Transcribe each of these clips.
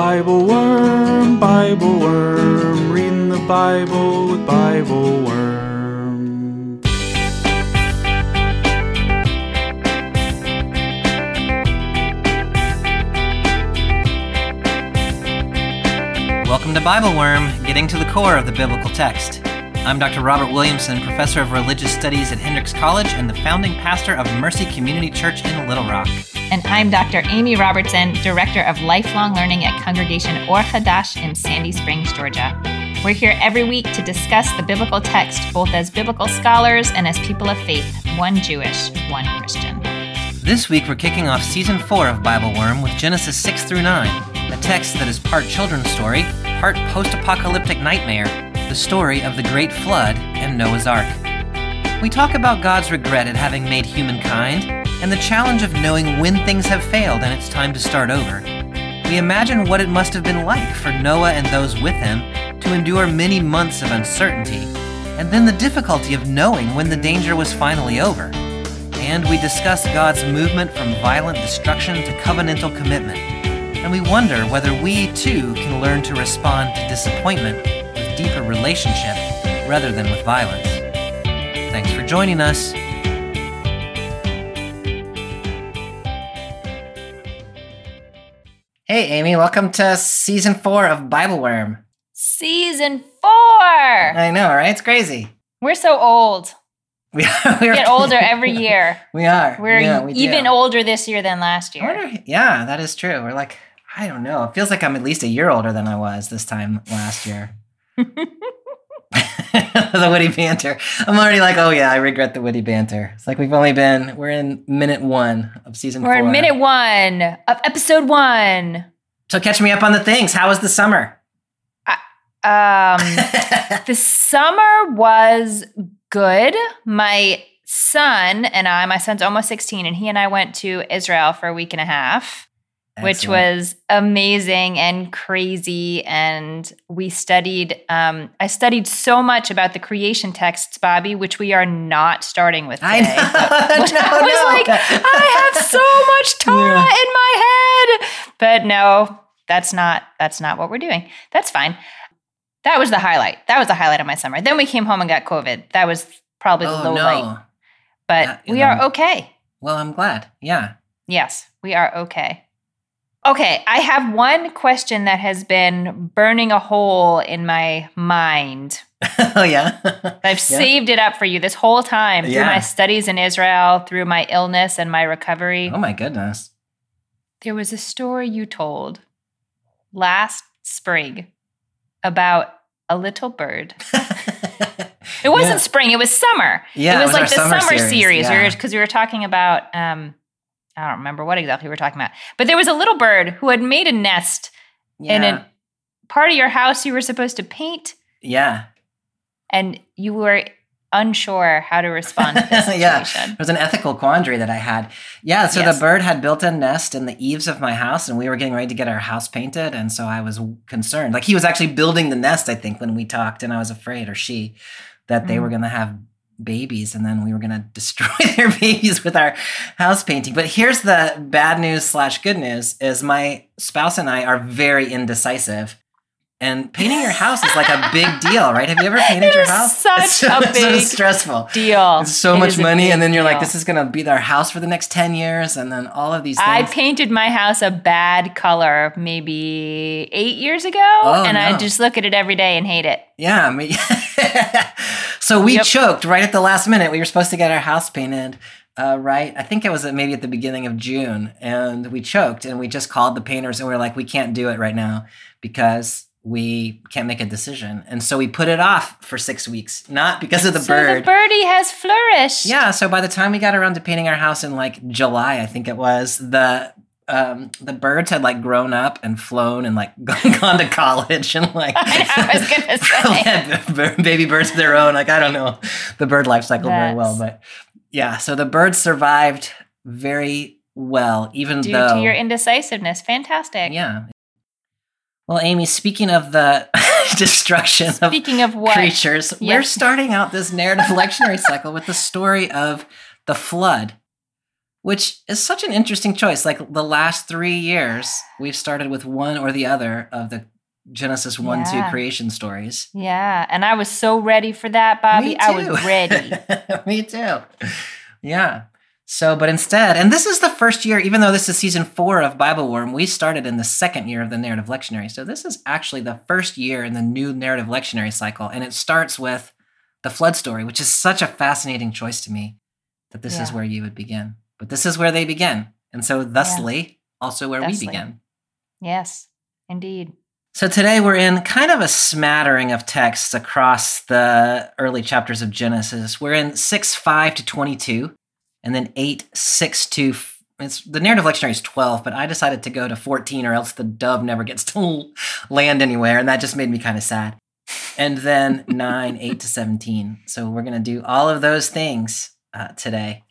Bible Worm, Bible Worm, reading the Bible with Bible Worm. Welcome to Bible Worm, getting to the core of the biblical text. I'm Dr. Robert Williamson, professor of religious studies at Hendrix College and the founding pastor of Mercy Community Church in Little Rock. And I'm Dr. Amy Robertson, Director of Lifelong Learning at Congregation Or Hadash in Sandy Springs, Georgia. We're here every week to discuss the biblical text, both as biblical scholars and as people of faith, one Jewish, one Christian. This week we're kicking off season 4 of Bible Worm with Genesis 6 through 9, a text that is part children's story, part post apocalyptic nightmare, the story of the Great Flood and Noah's Ark. We talk about God's regret at having made humankind and the challenge of knowing when things have failed and it's time to start over. We imagine what it must have been like for Noah and those with him to endure many months of uncertainty, and then the difficulty of knowing when the danger was finally over. And we discuss God's movement from violent destruction to covenantal commitment. And we wonder whether we too can learn to respond to disappointment deeper relationship rather than with violence. Thanks for joining us. Hey, Amy, welcome to season four of Bible Worm. Season four! I know, right? It's crazy. We're so old. We are, We get older every year. We are. We're yeah, we do. even older this year than last year. wonder- yeah, that is true. We're like, I don't know. It feels like I'm at least a year older than I was this time last year. the witty banter. I'm already like, oh yeah, I regret the witty banter. It's like we've only been, we're in minute one of season We're four. in minute one of episode one. So catch me up on the things. How was the summer? Um, the summer was good. My son and I, my son's almost 16, and he and I went to Israel for a week and a half. Which was amazing and crazy. And we studied, um, I studied so much about the creation texts, Bobby, which we are not starting with today. I know. No, I was no. like, I have so much Torah Yeah. in my head. But no, that's not that's not what we're doing. That's fine. That was the highlight. That was the highlight of my summer. Then we came home and got COVID. That was probably the Oh low no. light. But we are okay. Well, I'm glad. Yeah. Yes, we are okay. Okay, I have one question that has been burning a hole in my mind. oh yeah. I've saved it up for you this whole time through Yeah. my studies in Israel, through my illness and my recovery. oh my goodness. There was a story you told last spring about a little bird. It wasn't Yeah. spring, it was summer. Yeah, it it was, was like the summer summer, series, yeah. because we were talking about um I don't remember what exactly we were talking about. But there was a little bird who had made a nest in a part of your house you were supposed to paint yeah. and you were unsure how to respond to this yeah, it was an ethical quandary that I had. Yeah, so Yes. the bird had built a nest in the eaves of my house, and we were getting ready to get our house painted, and so I was concerned. Like he was actually building the nest, I think, when we talked, and I was afraid, or she, that they Mm. were going to have babies, and then we were going to destroy their babies with our house painting. But here's the bad news slash good news: is my spouse and I are very indecisive. And painting your house is like a big deal, right? Have you ever painted It your house? such It's so, a it's so big stressful. Deal. It's so It much money, and then you're like, this is gonna be our house for the next ten years, and then all of these things. I painted my house a bad color maybe eight years ago, Oh, and I just look at it every day and hate it. yeah, I mean, so we Yep. choked right at the last minute. We were supposed to get our house painted. Uh, right, I think it was maybe at the beginning of June, and we choked, and we just called the painters, and we were like, we can't do it right now because we can't make a decision, and so we put it off for six weeks, not because of the so bird. the birdie has flourished. Yeah, so by the time we got around to painting our house in like July, I think it was, the um the birds had like grown up and flown and like gone to college and like I was gonna say. had baby birds of their own. Like I don't know the bird life cycle very well, but yeah, so the birds survived very well, even Due though to your indecisiveness. Fantastic. yeah. Well, Amy, speaking of the destruction of Speaking of what? creatures. We're starting out this narrative lectionary cycle with the story of the flood. Which is such an interesting choice. Like the last three years, we've started with one or the other of the Genesis 1 Yeah. 2 creation stories. Yeah, and I was so ready for that, Bobby. I was ready. Me too. Yeah. So, but instead, and this is the first year, even though this is season four of Bible Worm, we started in the second year of the narrative lectionary. So, this is actually the first year in the new narrative lectionary cycle. And it starts with the flood story, which is such a fascinating choice to me that this is where you would begin. But this is where they begin. And so, thusly, also where Thusly. we begin. yes, indeed. So today we're in kind of a smattering of texts across the early chapters of Genesis. We're in 6 5 to 22, and then 8 6 to. It's, the narrative lectionary is 12, but I decided to go to 14 or else the dove never gets to land anywhere, and that just made me kind of sad. And then 9 8 to 17. So we're going to do all of those things uh, today.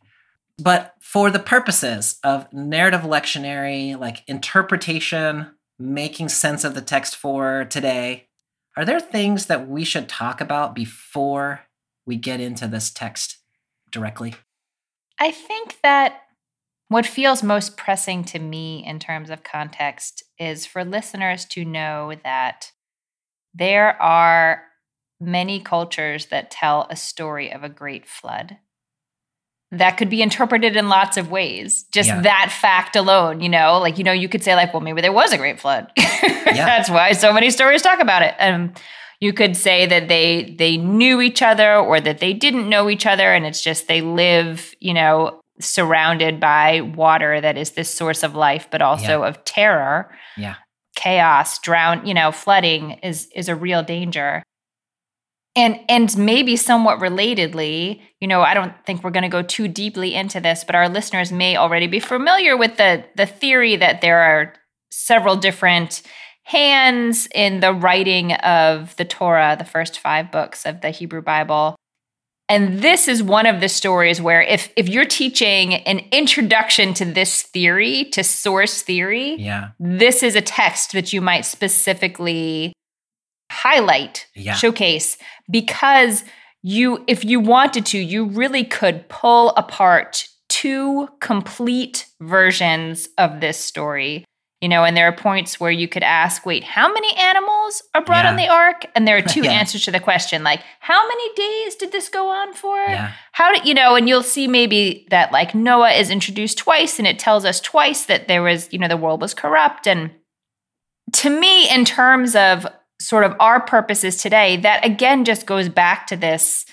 But for the purposes of narrative lectionary, like interpretation, making sense of the text for today, are there things that we should talk about before we get into this text directly? I think that what feels most pressing to me in terms of context is for listeners to know that there are many cultures that tell a story of a great flood. That could be interpreted in lots of ways. Just Yeah. that fact alone, you know, like, you know, you could say, like, well, maybe there was a great flood. That's why so many stories talk about it. Um, you could say that they they knew each other or that they didn't know each other and it's just they live you know surrounded by water that is this source of life but also of terror Yeah. chaos drown you know flooding is is a real danger and and maybe somewhat relatedly you know i don't think we're going to go too deeply into this but our listeners may already be familiar with the the theory that there are several different hands in the writing of the Torah, the first five books of the Hebrew Bible. And this is one of the stories where if if you're teaching an introduction to this theory, to source theory, Yeah. this is a text that you might specifically highlight, Yeah. showcase because you if you wanted to, you really could pull apart two complete versions of this story. You know, and there are points where you could ask, wait, how many animals are brought on the ark? And there are two Yeah. answers to the question, like, how many days did this go on for? Yeah. How did you know? And you'll see maybe that like Noah is introduced twice, and it tells us twice that there was, you know, the world was corrupt. And to me, in terms of sort of our purposes today, that again just goes back to this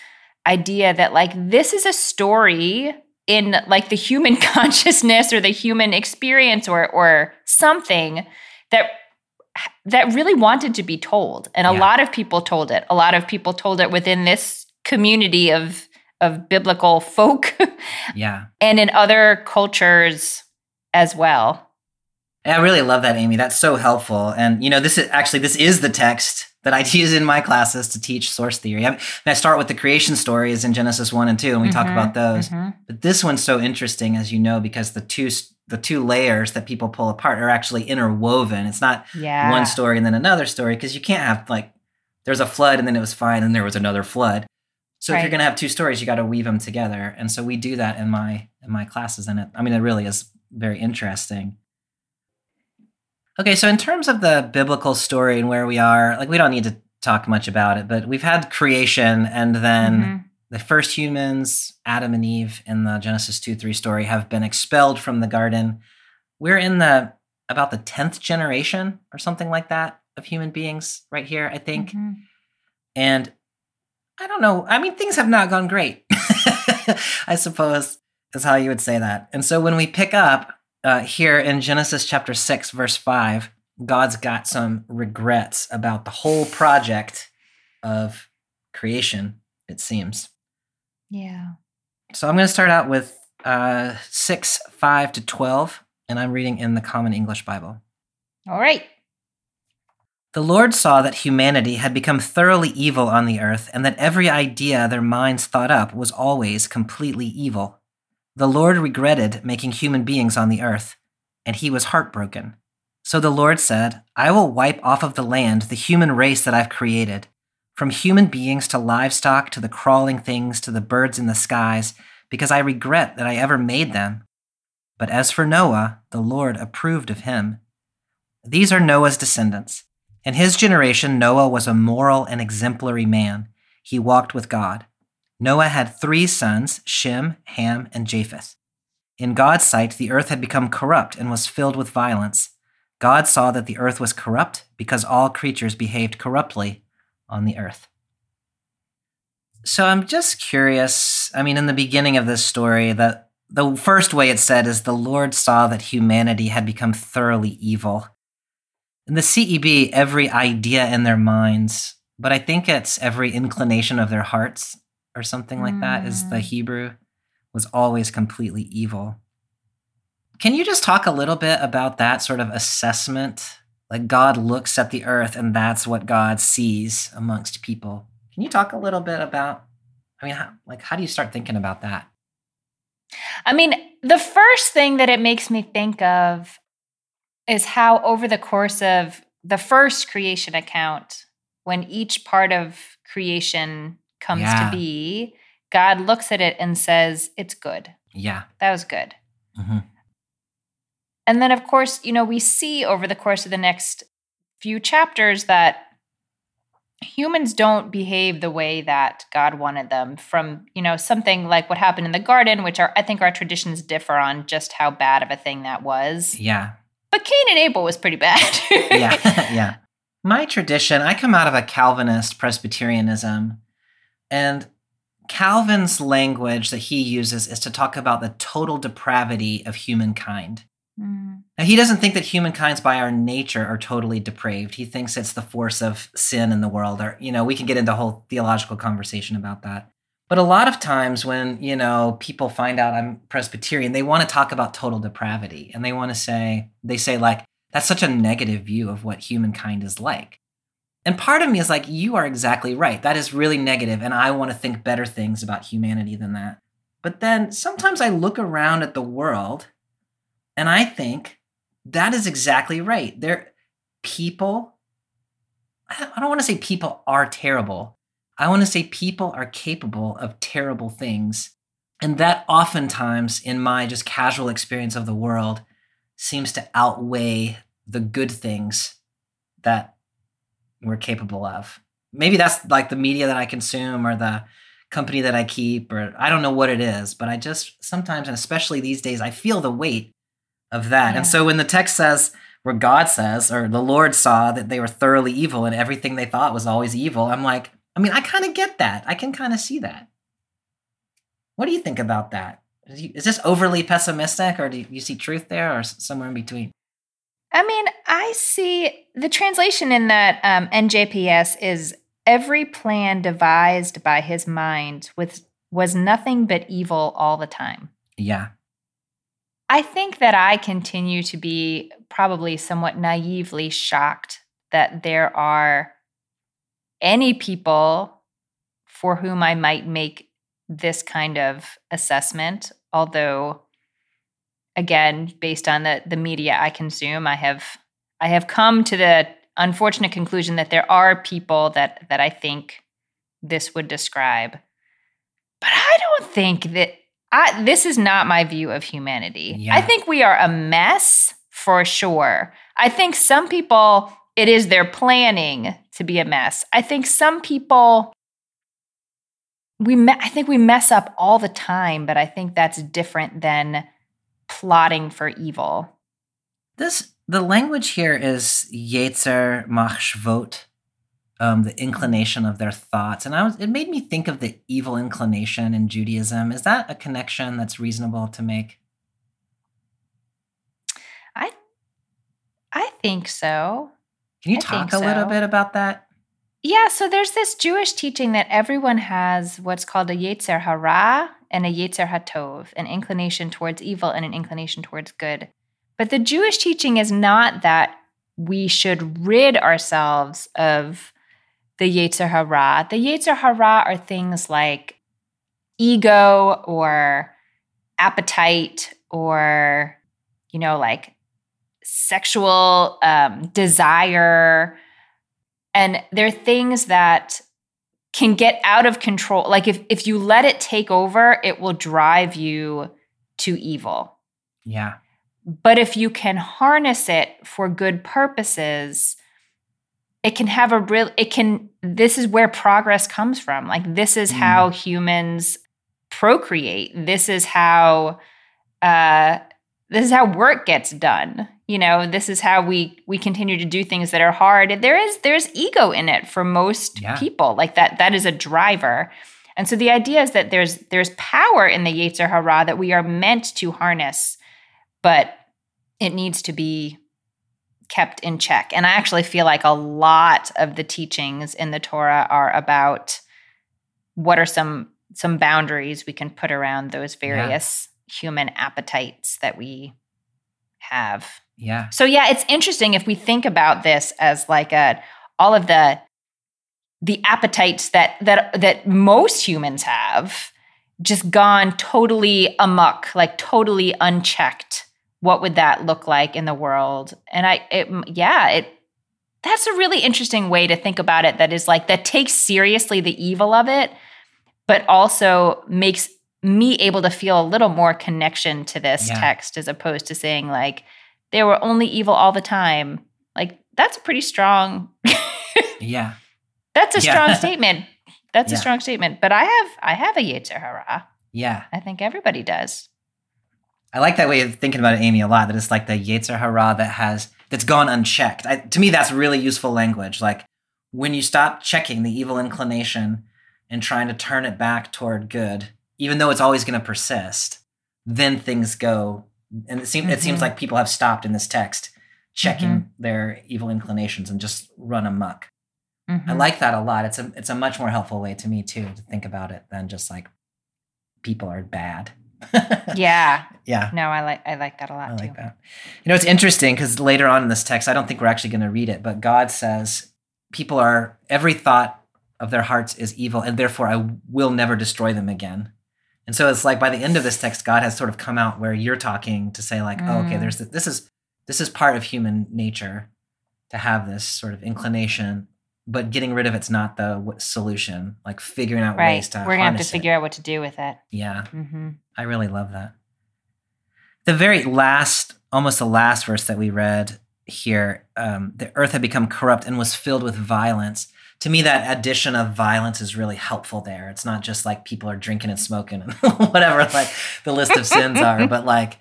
idea that like this is a story in like the human consciousness or the human experience or or something that that really wanted to be told and a Yeah. lot of people told it a lot of people told it within this community of of biblical folk Yeah. and in other cultures as well I really love that, Amy. That's so helpful. And you know, this is actually this is the text that I use in my classes to teach source theory. I, and I start with the creation stories in Genesis one and two, and we talk Mhm, about those. mhm. But this one's so interesting, as you know, because the two the two layers that people pull apart are actually interwoven. It's not yeah one story and then another story because you can't have like there's a flood and then it was fine and there was another flood. So if you're going to have two stories, you got to weave them together. And so we do that in my in my classes and it I mean it really is very interesting. Okay, so in terms of the biblical story and where we are, like we don't need to talk much about it, but we've had creation and then Mhm. the first humans, Adam and Eve in the Genesis 2 3 story, have been expelled from the garden. We're in the about the 10th generation or something like that of human beings right here, I think. Mhm. And I don't know. I mean, things have not gone great, I suppose is how you would say that. And so when we pick up uh, here in Genesis chapter 6, verse 5, God's got some regrets about the whole project of creation, it seems. yeah So I'm going to start out with uh, 6, 5 to 12, and I'm reading in the Common English Bible. all right The Lord saw that humanity had become thoroughly evil on the earth, and that every idea their minds thought up was always completely evil. The Lord regretted making human beings on the earth, and he was heartbroken. So the Lord said, I will wipe off of the land the human race that I've created, from human beings to livestock to the crawling things to the birds in the skies, because I regret that I ever made them. But as for Noah, the Lord approved of him. These are Noah's descendants. In his generation, Noah was a moral and exemplary man. He walked with God. Noah had three sons Shem, Ham, and Japheth. In God's sight, the earth had become corrupt and was filled with violence. God saw that the earth was corrupt because all creatures behaved corruptly on the earth. So I'm just curious. I mean, in the beginning of this story, that the first way it's said is the Lord saw that humanity had become thoroughly evil. In the CEB, every idea in their minds, but I think it's every inclination of their hearts or something like that is the Mm. Hebrew, was always completely evil. Can you just talk a little bit about that sort of assessment? Like God looks at the earth and that's what God sees amongst people. Can you talk a little bit about I mean, how, like how do you start thinking about that? I mean, the first thing that it makes me think of is how, over the course of the first creation account, when each part of creation comes Yeah. to be, God looks at it and says, It's good. Yeah. That was good. hmm And then, of course, you know, we see over the course of the next few chapters that humans don't behave the way that God wanted them from, you know, something like what happened in the garden, which are, I think our traditions differ on just how bad of a thing that was. Yeah. But Cain and Abel was pretty bad. yeah, yeah. My tradition, I come out of a Calvinist Presbyterianism, and Calvin's language that he uses is to talk about the total depravity of humankind. Mm, Now, he doesn't think that humankind's by our nature are totally depraved. He thinks it's the force of sin in the world, or, you know, we can get into a whole theological conversation about that. But a lot of times when, you know, people find out I'm Presbyterian, they want to talk about total depravity. And they want to say, they say, like, that's such a negative view of what humankind is like. And part of me is like, you are exactly right. That is really negative, and I want to think better things about humanity than that. But then sometimes I look around at the world and I think that is exactly right. There, people, I don't- want to say people are terrible. I want to say people are capable of terrible things. And that oftentimes, in my just casual experience of the world, seems to outweigh the good things that we're capable of. Maybe that's like the media that I consume or the company that I keep, or I don't know what it is, but I just sometimes, and especially these days, I feel the weight of that. Yeah. And so when the text says, where God says, or the Lord saw that they were thoroughly evil and everything they thought was always evil, I'm like, I mean, I kind of get that. I can kind of see that. What do you think about that? Is this overly pessimistic, or do you see truth there, or somewhere in between? I mean, I see the translation in that um, NJPS is every plan devised by his mind with was nothing but evil all the time. Yeah. I think that I continue to be probably somewhat naively shocked that there are any people for whom I might make this kind of assessment. Although, again, based on the, the media I consume, I have I have come to the unfortunate conclusion that there are people that that I think this would describe. But I don't think that I, this is not my view of humanity. Yeah. I think we are a mess for sure. I think some people, it is their planning to be a mess. I think some people, we, me- I think we mess up all the time, but I think that's different than plotting for evil. This the language here is Yetzer Machshvot, um, the inclination of their thoughts, and I was it made me think of the evil inclination in Judaism. Is that a connection that's reasonable to make? I, I think so. Can you I talk a little bit about that? Yeah, so there's this Jewish teaching that everyone has what's called a Yetzer Hara and a Yetzer Hatov, an inclination towards evil and an inclination towards good. But the Jewish teaching is not that we should rid ourselves of the Yetzer Hara. The Yetzer Hara are things like ego or appetite or, you know, like sexual um, desire and they're things that can get out of control like if if you let it take over it will drive you to evil Yeah. But if you can harness it for good purposes, it can have a real, it can, this is where progress comes from. Like, this is Mm. how humans procreate. This is how, uh, this is how work gets done. You know, this is how we we continue to do things that are hard. There is there's ego in it for most Yeah. people. Like that that is a driver. And so the idea is that there's there's power in the Yetzer Hara that we are meant to harness, but it needs to be kept in check. And I actually feel like a lot of the teachings in the Torah are about what are some some boundaries we can put around those various human appetites that we have. Yeah. So yeah, it's interesting if we think about this as like a all of the the appetites that that that most humans have just gone totally amok, like totally unchecked. What would that look like in the world? And I it yeah, it that's a really interesting way to think about it that is like that takes seriously the evil of it but also makes me able to feel a little more connection to this Yeah. text as opposed to saying like they were only evil all the time. Like that's a pretty strong Yeah. that's a Yeah. strong statement. That's a strong statement. But I have I have a Yetzer Hara. Yeah. I think everybody does. I like that way of thinking about it, Amy, a lot. That it's like the Yetzer Hara that has that's gone unchecked. I, to me, that's really useful language. Like when you stop checking the evil inclination and trying to turn it back toward good, even though it's always going to persist, then things go. And it seems it seems like people have stopped in this text checking their evil inclinations and just run amok. I Mhm. like that a lot. It's a it's a much more helpful way to me too to think about it than just like people are bad. Yeah. yeah. No, I like I like that a lot I too. like that. You know, it's interesting because later on in this text, I don't think we're actually going to read it, but God says, People are, every thought of their hearts is evil, and therefore I will never destroy them again. And so it's like by the end of this text, God has sort of come out where you're talking to say, like, oh, okay, Mm. there's this is this is part of human nature to have this sort of inclination, but getting rid of it's not the solution. Like figuring out Right. ways to We're gonna have to it. figure out what to do with it. Yeah. hmm I really love that. The very last, almost the last verse that we read here, um, the earth had become corrupt and was filled with violence. To me, that addition of violence is really helpful there. It's not just like people are drinking and smoking and whatever, like the list of sins are, but like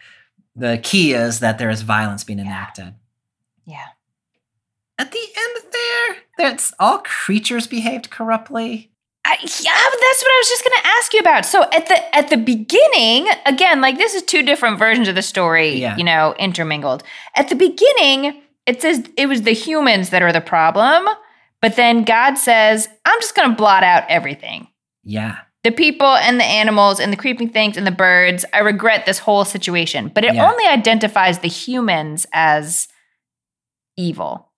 the key is that there is violence being enacted. Yeah. At the end there, that's all creatures behaved corruptly. I, yeah, that's what I was just going to ask you about. So at the at the beginning, again, like this is two different versions of the story, Yeah. you know, intermingled. At the beginning, it says it was the humans that are the problem, but then God says, "I'm just going to blot out everything." Yeah. The people and the animals and the creeping things and the birds. I regret this whole situation, but it Yeah. only identifies the humans as evil.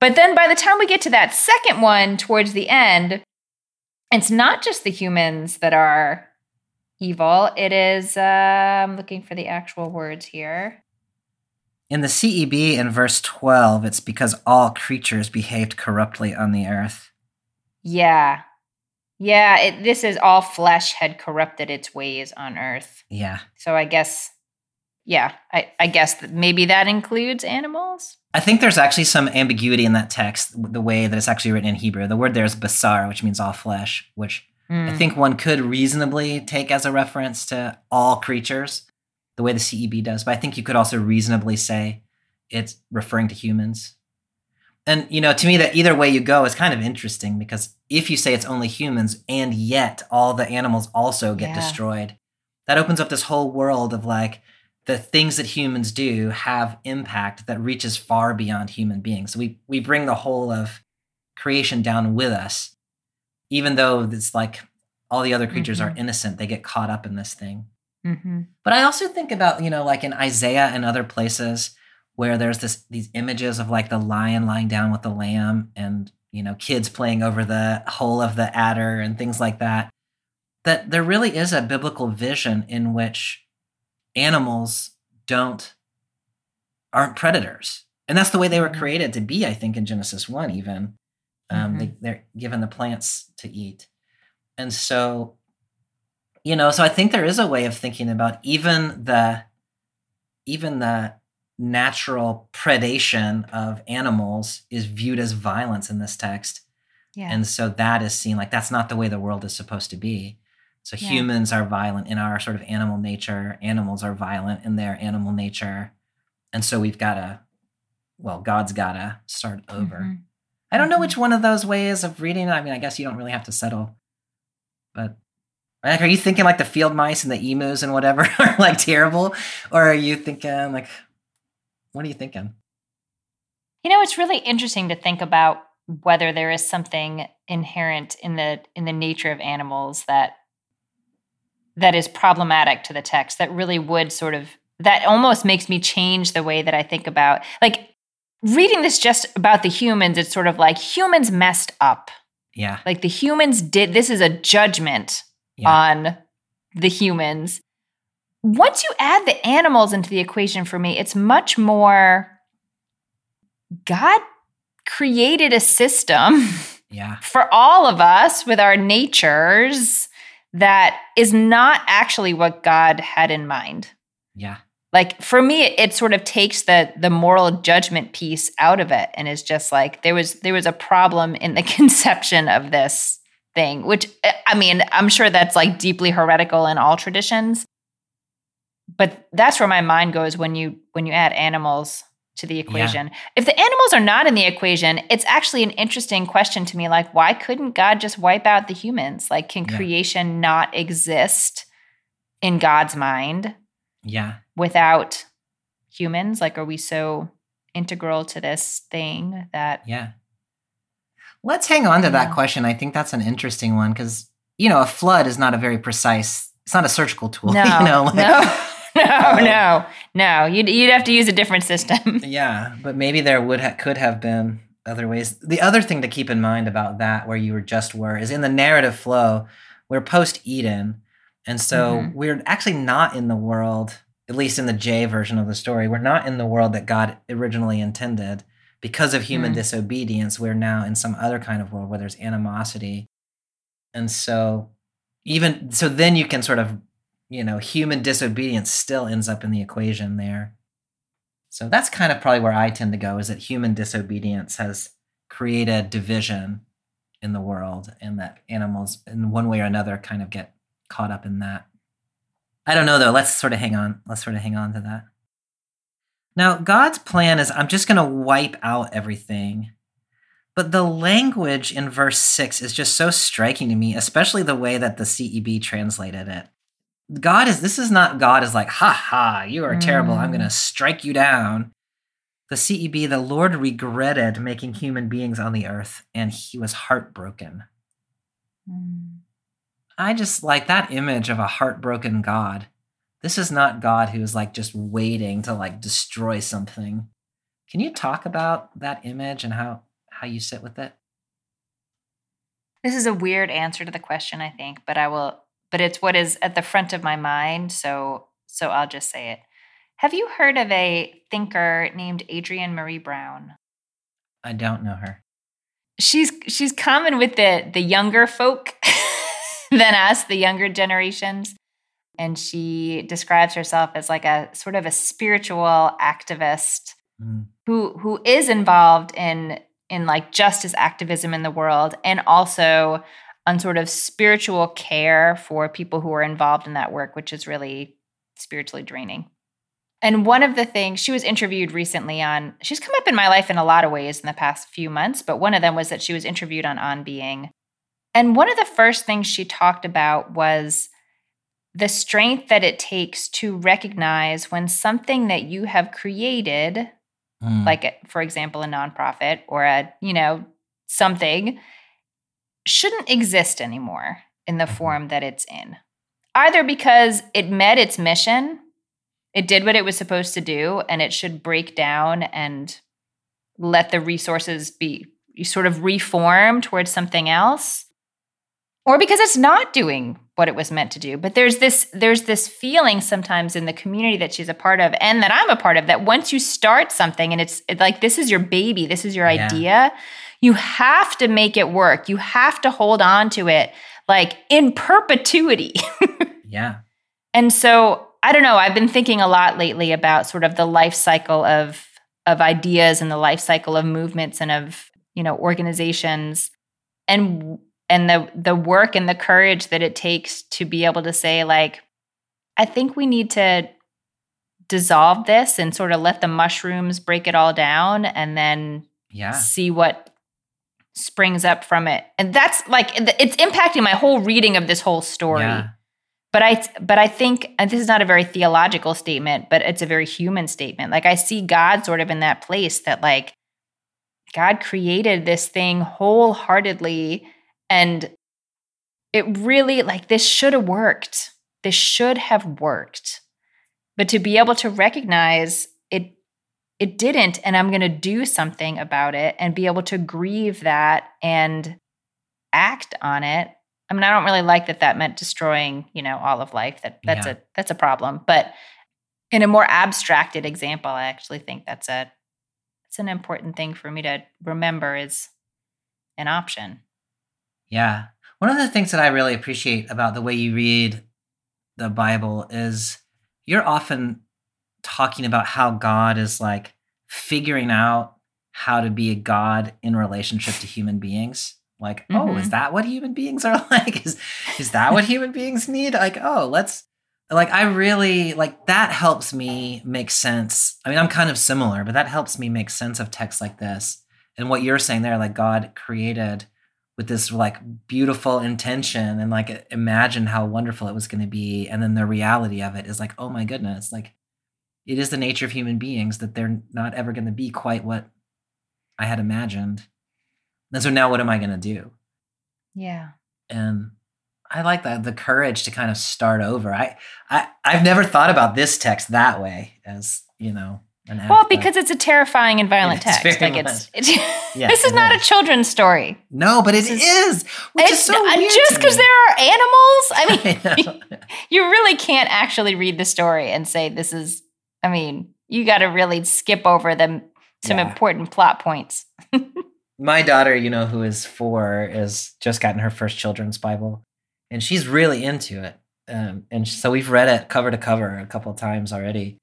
But then by the time we get to that second one towards the end, it's not just the humans that are evil. It is, uh, I'm looking for the actual words here. In the CEB in verse 12, it's because all creatures behaved corruptly on the earth. Yeah. Yeah, it, this is all flesh had corrupted its ways on earth. Yeah. So I guess, yeah, I, I guess that maybe that includes animals. I think there's actually some ambiguity in that text, the way that it's actually written in Hebrew. The word there is basar, which means all flesh, which I Mm. think one could reasonably take as a reference to all creatures, the way the CEB does. But I think you could also reasonably say it's referring to humans. And, you know, to me, that either way you go is kind of interesting because if you say it's only humans and yet all the animals also get Yeah. destroyed, that opens up this whole world of like the things that humans do have impact that reaches far beyond human beings. So we, we bring the whole of creation down with us even though it's like all the other creatures are Mhm. innocent, they get caught up in this thing. Hmm But I also think about, you know, like in Isaiah and other places where there's this these images of like the lion lying down with the lamb and, you know, kids playing over the hole of the adder and things like that. That there really is a biblical vision in which animals don't aren't predators. And that's the way they were created to be, I think, in Genesis 1 even. Um, they, they're given the plants to eat. And so, you know, so I think there is a way of thinking about even the even the natural predation of animals is viewed as violence in this text. Yeah. And so that is seen like that's not the way the world is supposed to be. So Yeah. humans are violent in our sort of animal nature, animals are violent in their animal nature. And so we've got to, well, God's got to start over. Mhm. I don't know Mhm. which one of those ways of reading it. I mean, I guess you don't really have to settle. But like, are you thinking like the field mice and the emus and whatever are like terrible? Or are you thinking like, what are you thinking? You know, it's really interesting to think about whether there is something inherent in the in the nature of animals that that is problematic to the text that really would sort of that almost makes me change the way that I think about like reading this just about the humans it's sort of like humans messed up Yeah. like the humans did this is a judgment Yeah. on the humans once you add the animals into the equation for me it's much more god created a system Yeah. for all of us with our natures that is not actually what god had in mind Yeah. like for me it, it sort of takes the the moral judgment piece out of it and is just like there was there was a problem in the conception of this thing which eh, i mean i'm sure that's like deeply heretical in all traditions but that's where my mind goes when you when you add animals to the equation if the animals are not in the equation it's actually an interesting question to me like why couldn't god just wipe out the humans like can Yeah. creation not exist in god's mind Yeah. without humans? Like, are we so integral to this thing that Yeah. Let's hang on to that question. I think that's an interesting one because, you know, a flood is not a very precise, it's not a surgical tool. no, you know, like- no, no, Um, no, no? You'd you'd have to use a different system. Yeah, but maybe there would ha- could have been other ways. The other thing to keep in mind about that, where you were just were, is in the narrative flow, we're post Eden, and so Mhm. we're actually not in the world. At least in the J version of the story, we're not in the world that God originally intended. Because of human Mm. disobedience, we're now in some other kind of world where there's animosity, and so even so, then you can sort of, you know, human disobedience still ends up in the equation there. So that's kind of probably where I tend to go is that human disobedience has created division in the world and that animals in one way or another kind of get caught up in that. I don't know though. Let's sort of hang on. Let's sort of hang on to that. Now, God's plan is I'm just going to wipe out everything. But the language in verse 6 is just so striking to me, especially the way that the CEB translated it. God is, this is not God is like, ha ha, you are terrible. I'm Mm. going to strike you down. The CEB, the Lord regretted making human beings on the earth, and he was heartbroken. I just like that image of a heartbroken God. This is not God who is like just waiting to like destroy something. Can you talk about that image and how how you sit with it? This is a weird answer to the question, I think, but I will. But it's what is at the front of my mind, so so I'll just say it. Have you heard of a thinker named Adrienne Maree Brown? I don't know her. she's she's common with the the younger folk than us the younger generations and she describes herself as like a sort of a spiritual activist Mm, who who is involved in in like justice activism in the world and also on sort of spiritual care for people who are involved in that work which is really spiritually draining. And one of the things she was interviewed recently on she's come up in my life in a lot of ways in the past few months but one of them was that she was interviewed on on being. And one of the first things she talked about was the strength that it takes to recognize when something that you have created mm, like for example a nonprofit or a you know something shouldn't exist anymore in the Mhm. form that it's in either because it met its mission it did what it was supposed to do and it should break down and let the resources be sort of reform towards something else or because it's not doing what it was meant to do but there's this there's this feeling sometimes in the community that she's a part of and that I'm a part of that once you start something and it's like this is your baby this is your Yeah. idea you have to make it work you have to hold on to it like in perpetuity yeah. and so I don't know. I've been thinking a lot lately about sort of the life cycle of of ideas and the life cycle of movements and of you know organizations and and the the work and the courage that it takes to be able to say like I think we need to dissolve this and sort of let the mushrooms break it all down and then Yeah. see what springs up from it. And that's like it's impacting my whole reading of this whole story. Yeah. But I but I think and this is not a very theological statement, but it's a very human statement. Like I see God sort of in that place that like God created this thing wholeheartedly and it really like this should have worked. This should have worked. But to be able to recognize it it didn't and I'm going to do something about it and be able to grieve that and act on it. I mean, I don't really like that that meant destroying, you know, all of life. That that's Yeah. a that's a problem. But in a more abstracted example, I actually think that's a it's an important thing for me to remember is an option. Yeah. One of the things that I really appreciate about the way you read the Bible is you're often talking about how God is like figuring out how to be a God in relationship to human beings. Like, oh, is Mhm. that what human beings are like? Is is that what human beings need? Like, oh, let's like I really like that helps me make sense. I mean, I'm kind of similar, but that helps me make sense of texts like this. And what you're saying there, like God created with this like beautiful intention and like imagine how wonderful it was going to be. And then the reality of it is like oh my goodness like it is the nature of human beings that they're not ever going to be quite what i had imagined. And so now what am i going to do? Yeah. and i like that the courage to kind of start over. I i i've never thought about this text that way as you know Well, because it's a terrifying and violent It is text. Like it's, it's Yeah, this is it not is. a children's story. no but it this is, which is It's so weird just because there are animals. I mean, I you really can't actually read the story and say this is. I mean, you got to really skip over them some Yeah. important plot points. my daughter, you know, who is four, is just gotten her first children's Bible, and she's really into it. Um, and so we've read it cover to cover a couple of times already.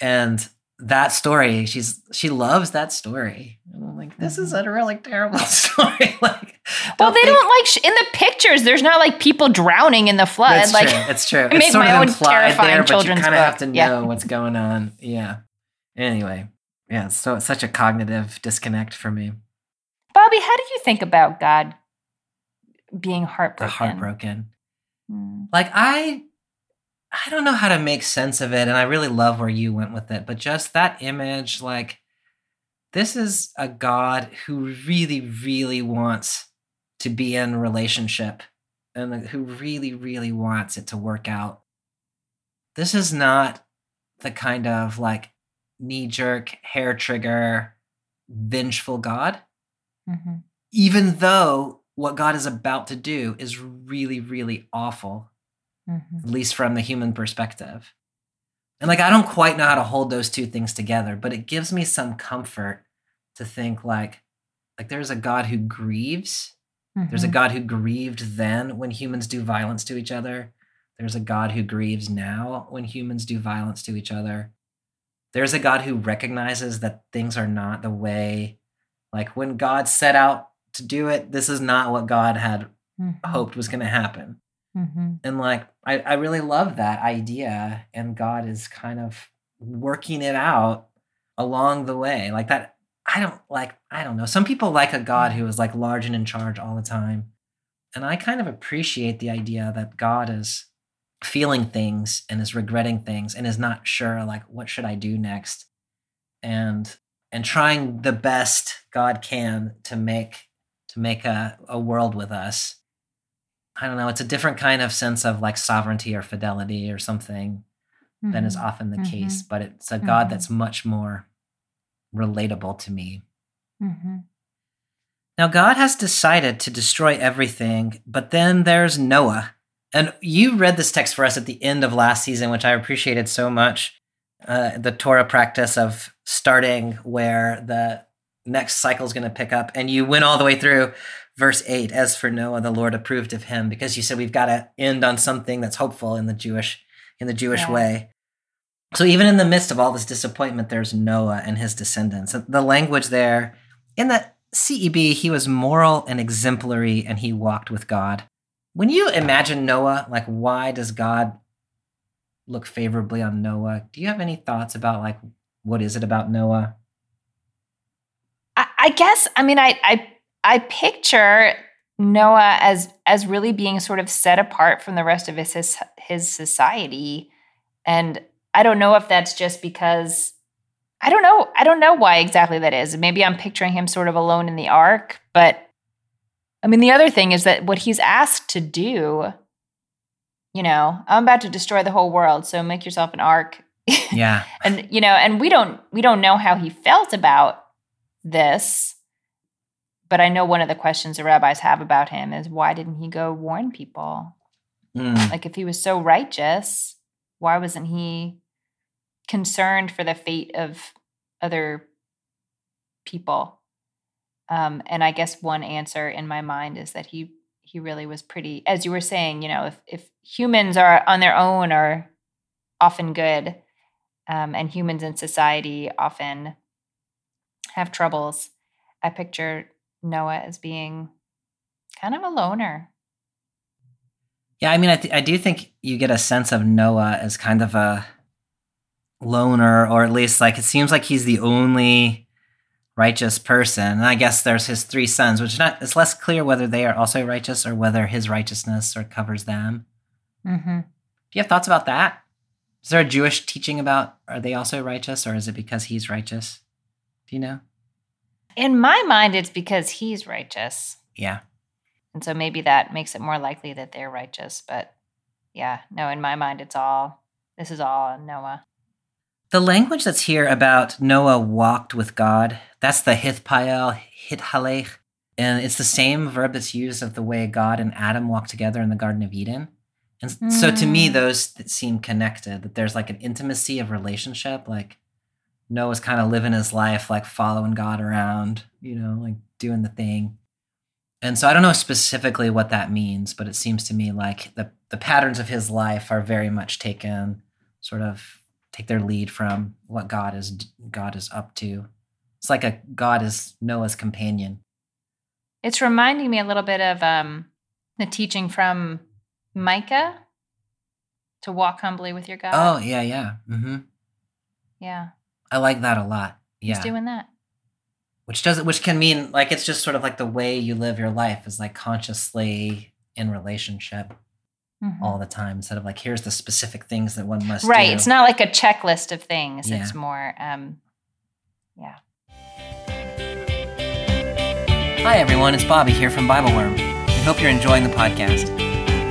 And that story, she's she loves that story. And I'm like, this is a really terrible story. like, Well, they think- don't like sh- in the pictures. There's not like people drowning in the flood. That's like true. It's true. made It's sort my of implied terrifying there, but you kind of have to Yeah. know what's going on. Yeah. Anyway, yeah. So it's such a cognitive disconnect for me. Bobby, how do you think about God being The heartbroken? heartbroken. Hmm. like i i don't know how to make sense of it and i really love where you went with it but just that image like this is a god who really really wants to be in relationship and who really really wants it to work out. This is not the kind of like knee jerk hair trigger vengeful god. Mhm. even though what god is about to do is really really awful Mhm. at least from the human perspective. And like I don't quite know how to hold those two things together, but it gives me some comfort to think like like there's a God who grieves. There's a Mhm. God who grieved then when humans do violence to each other. There's a God who grieves now when humans do violence to each other. There's a God who recognizes that things are not the way like when God set out to do it, this is not what God had Mhm. hoped was going to happen Mhm. and like I, I really love that idea and god is kind of working it out along the way like that i don't like i don't know some people like a god who is like large and in charge all the time and i kind of appreciate the idea that god is feeling things and is regretting things and is not sure like what should i do next and and trying the best god can to make to make a, a world with us I don't know, it's a different kind of sense of like sovereignty or fidelity or something than is Mhm. often the Mhm. case, but it's a God Mhm. that's much more relatable to me. Mhm. Now, God has decided to destroy everything, but then there's Noah. And you read this text for us at the end of last season, which I appreciated so much. Uh, the Torah practice of starting where the next cycle is going to pick up. And you went all the way through verse 8 As for Noah, the Lord approved of him, because you said we've got to end on something that's hopeful in the Jewish in the Jewish Yeah. way. So even in the midst of all this disappointment, there's Noah and his descendants. The language there in the CEB, he was moral and exemplary, and he walked with God. When you imagine Noah, like why does God look favorably on Noah? Do you have any thoughts about like what is it about Noah? I, I guess I mean I I I picture Noah as as really being sort of set apart from the rest of his his, his society, and I don't know if that's just because I don't know I don't know why exactly that is. Maybe I'm picturing him sort of alone in the ark, but I mean the other thing is that what he's asked to do. You know, I'm about to destroy the whole world, so make yourself an ark Yeah. and you know and we don't we don't know how he felt about this but i know one of the questions the rabbis have about him is why didn't he go warn people Mm. like if he was so righteous why wasn't he concerned for the fate of other people um, and i guess one answer in my mind is that he he really was pretty as you were saying you know if if humans are on their own are often good um, and humans in society often have troubles i picture noah as being kind of a loner Yeah, I mean, I, th- I do think you get a sense of Noah as kind of a loner, or at least like it seems like he's the only righteous person. And I guess there's his three sons, which is not it's less clear whether they are also righteous or whether his righteousness sort of covers them. mm-hmm. Do you have thoughts about that? Is there a Jewish teaching about are they also righteous, or is it because he's righteous? Do you know? In my mind it's because he's righteous Yeah. And so maybe that makes it more likely that they're righteous. But yeah, no, in my mind, it's all, this is all Noah. The language that's here about Noah walked with God, that's the hithpael, hithalech. And it's the same verb that's used of the way God and Adam walked together in the Garden of Eden. And s- so to me, Mm. those seem connected, that there's like an intimacy of relationship. Like Noah's kind of living his life, like following God around, you know, like doing the thing. And so I don't know specifically what that means, but it seems to me like the, the patterns of his life are very much taken, sort of take their lead from what God is God is up to. It's like a God is Noah's companion. It's reminding me a little bit of um, the teaching from Micah to walk humbly with your God. Oh yeah, yeah. hmm yeah. I like that a lot. Yeah, He's doing that. which does it which can mean like it's just sort of like the way you live your life is like consciously in relationship Mhm. all the time instead of like here's the specific things that one must Right. do. It's not like a checklist of things. Yeah. It's more, um, yeah. Hi, everyone. It's Bobby here from Bible Worm. We hope you're enjoying the podcast.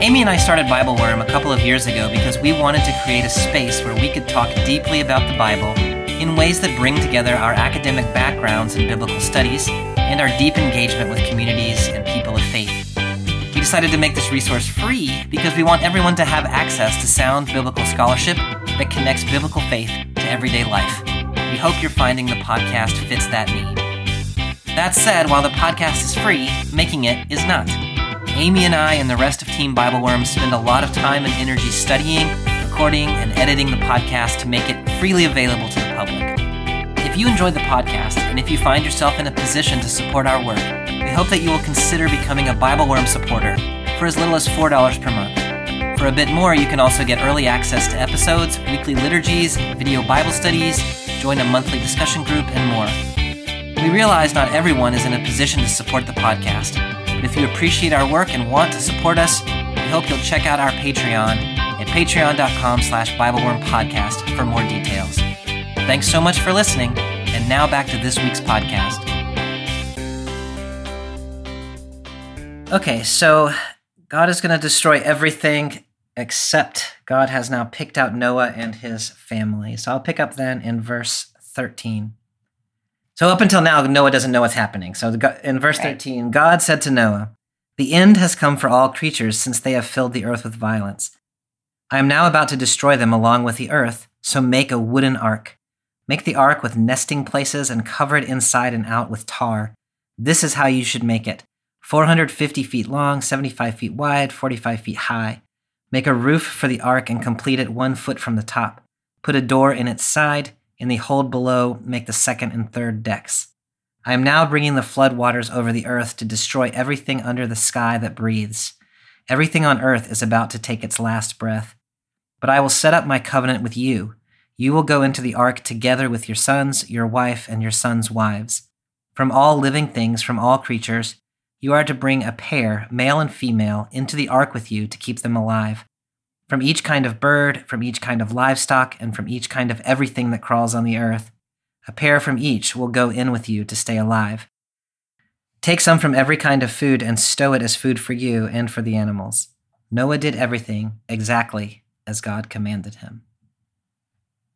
Amy and I started Bible Worm a couple of years ago because we wanted to create a space where we could talk deeply about the Bible in ways that bring together our academic backgrounds in biblical studies and our deep engagement with communities and people of faith. We decided to make this resource free because we want everyone to have access to sound biblical scholarship that connects biblical faith to everyday life. We hope you're finding the podcast fits that need. That said, while the podcast is free, making it is not. Amy and I and the rest of Team Bible Worm spend a lot of time and energy studying, recording, and editing the podcast to make it freely available to the public. If you enjoyed the podcast, and if you find yourself in a position to support our work, we hope that you will consider becoming a Bible Worm supporter for as little as $4 per month. For a bit more, you can also get early access to episodes, weekly liturgies, video Bible studies, join a monthly discussion group, and more. We realize not everyone is in a position to support the podcast, but if you appreciate our work and want to support us, we hope you'll check out our Patreon at patreon.com slash biblewormpodcast for more details. Thanks so much for listening, and now back to this week's podcast. Okay, so God is going to destroy everything except God has now picked out Noah and his family. So I'll pick up then in verse 13. So up until now, Noah doesn't know what's happening. So in verse Right. 13, God said to Noah, The end has come for all creatures since they have filled the earth with violence. I am now about to destroy them along with the earth, so make a wooden ark. Make the ark with nesting places and cover it inside and out with tar. This is how you should make it 450 feet long, 75 feet wide, 45 feet high. Make a roof for the ark and complete it one foot from the top. Put a door in its side. In the hold below, make the second and third decks. I am now bringing the flood waters over the earth to destroy everything under the sky that breathes. Everything on earth is about to take its last breath. But I will set up my covenant with you. You will go into the ark together with your sons, your wife, and your sons' wives. From all living things, from all creatures, you are to bring a pair, male and female, into the ark with you to keep them alive. From each kind of bird, from each kind of livestock, and from each kind of everything that crawls on the earth, a pair from each will go in with you to stay alive. Take some from every kind of food and stow it as food for you and for the animals. Noah did everything exactly as God commanded him.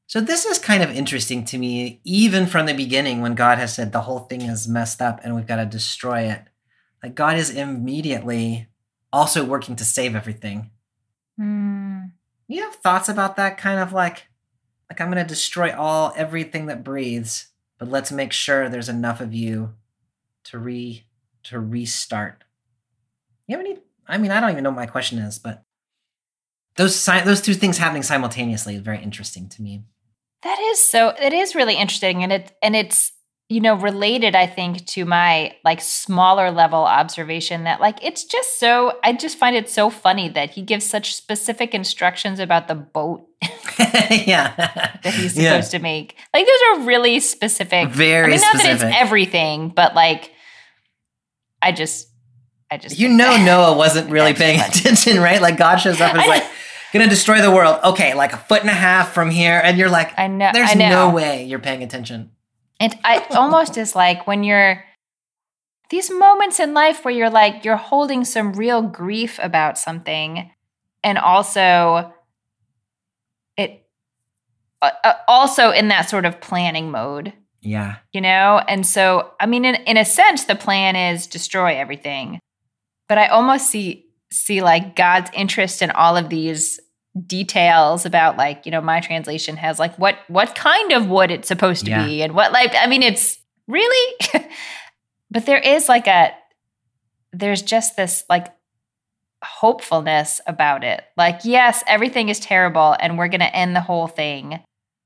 So, this is kind of interesting to me, even from the beginning when God has said the whole thing is messed up and we've got to destroy it. Like, God is immediately also working to save everything. Mm. You have thoughts about that kind of like, like I'm going to destroy all everything that breathes, but let's make sure there's enough of you to re to restart. You have any? I mean, I don't even know what my question is, but those si- those two things happening simultaneously is very interesting to me. That is so it is really interesting and it and it's you know related I think to my like smaller level observation that like it's just so I just find it so funny that he gives such specific instructions about the boat yeah, that he's supposed Yeah. to make. Like those are really specific. Very I mean not that specific. it's everything, but like I just I just You know Noah wasn't really paying attention, right? Like God shows up and is like, gonna destroy the world. Okay, like a foot and a half from here, and you're like, I know there's I know. no way you're paying attention. And it I almost is like when you're these moments in life where you're like you're holding some real grief about something and also it uh, uh, also in that sort of planning mode Yeah, you know? And so i mean in, in a sense the plan is destroy everything but i almost see see like god's interest in all of these details about like you know my translation has like what what kind of wood it's supposed to Yeah. be and what like i mean it's really? But there is like a there's just this like hopefulness about it. Like yes everything is terrible and we're going to end the whole thing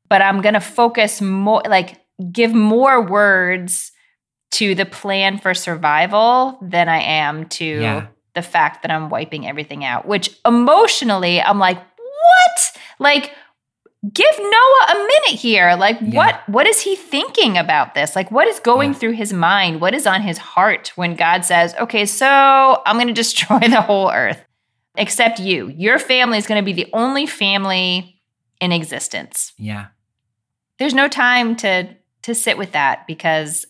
but i'm going to focus more like give more words to the plan for survival than i am to Yeah. the fact that i'm wiping everything out which emotionally i'm like what? Like give noah a minute here. Like Yeah. what what is he thinking about this? Like what is going Yeah. through his mind? What is on his heart when god says okay so i'm going to destroy the whole earth. Except you. Your family is going to be the only family in existence. Yeah, there's no time to to sit with that because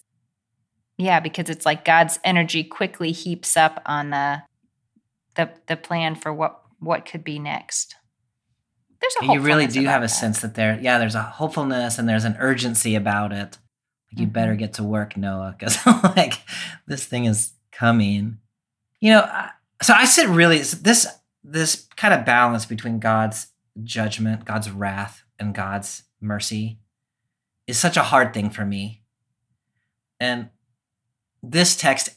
yeah because it's like god's energy quickly heaps up on the the the plan for what what could be next there's a you really do have a that. sense that there, yeah, there's a hopefulness and there's an urgency about it. Like you better Mhm. get to work, Noah, because like this thing is coming. You know, so I sit really this this kind of balance between God's judgment, God's wrath, and God's mercy is such a hard thing for me. And this text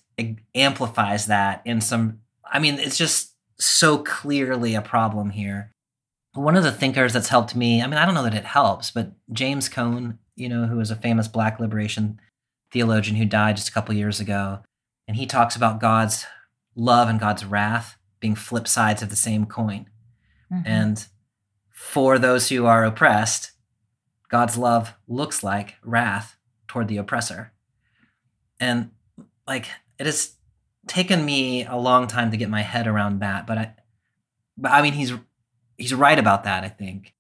amplifies that in some I mean, it's just so clearly a problem here. One of the thinkers that's helped me, I mean, I don't know that it helps, but James Cone, you know, who was a famous black liberation theologian who died just a couple years ago, and he talks about God's love and God's wrath being flip sides of the same coin. Mhm. And for those who are oppressed, God's love looks like wrath toward the oppressor. And like it has taken me a long time to get my head around that, but I but I mean he's he's right about that, I think.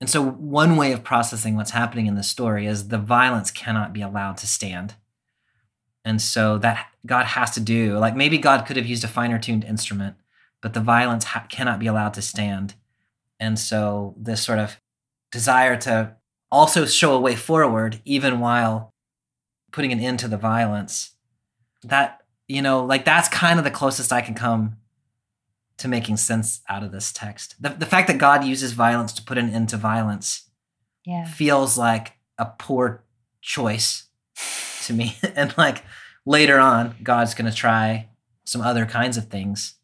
And so one way of processing what's happening in this story is the violence cannot be allowed to stand. And so that God has to do, like maybe God could have used a finer tuned instrument, but the violence ha- cannot be allowed to stand. And so this sort of desire to also show a way forward, even while putting an end to the violence, that, you know, like that's kind of the closest I can come to making sense out of this text. The, the fact that God uses violence to put an end to violence yeah feels like a poor choice to me. and like later on, God's going to try some other kinds of things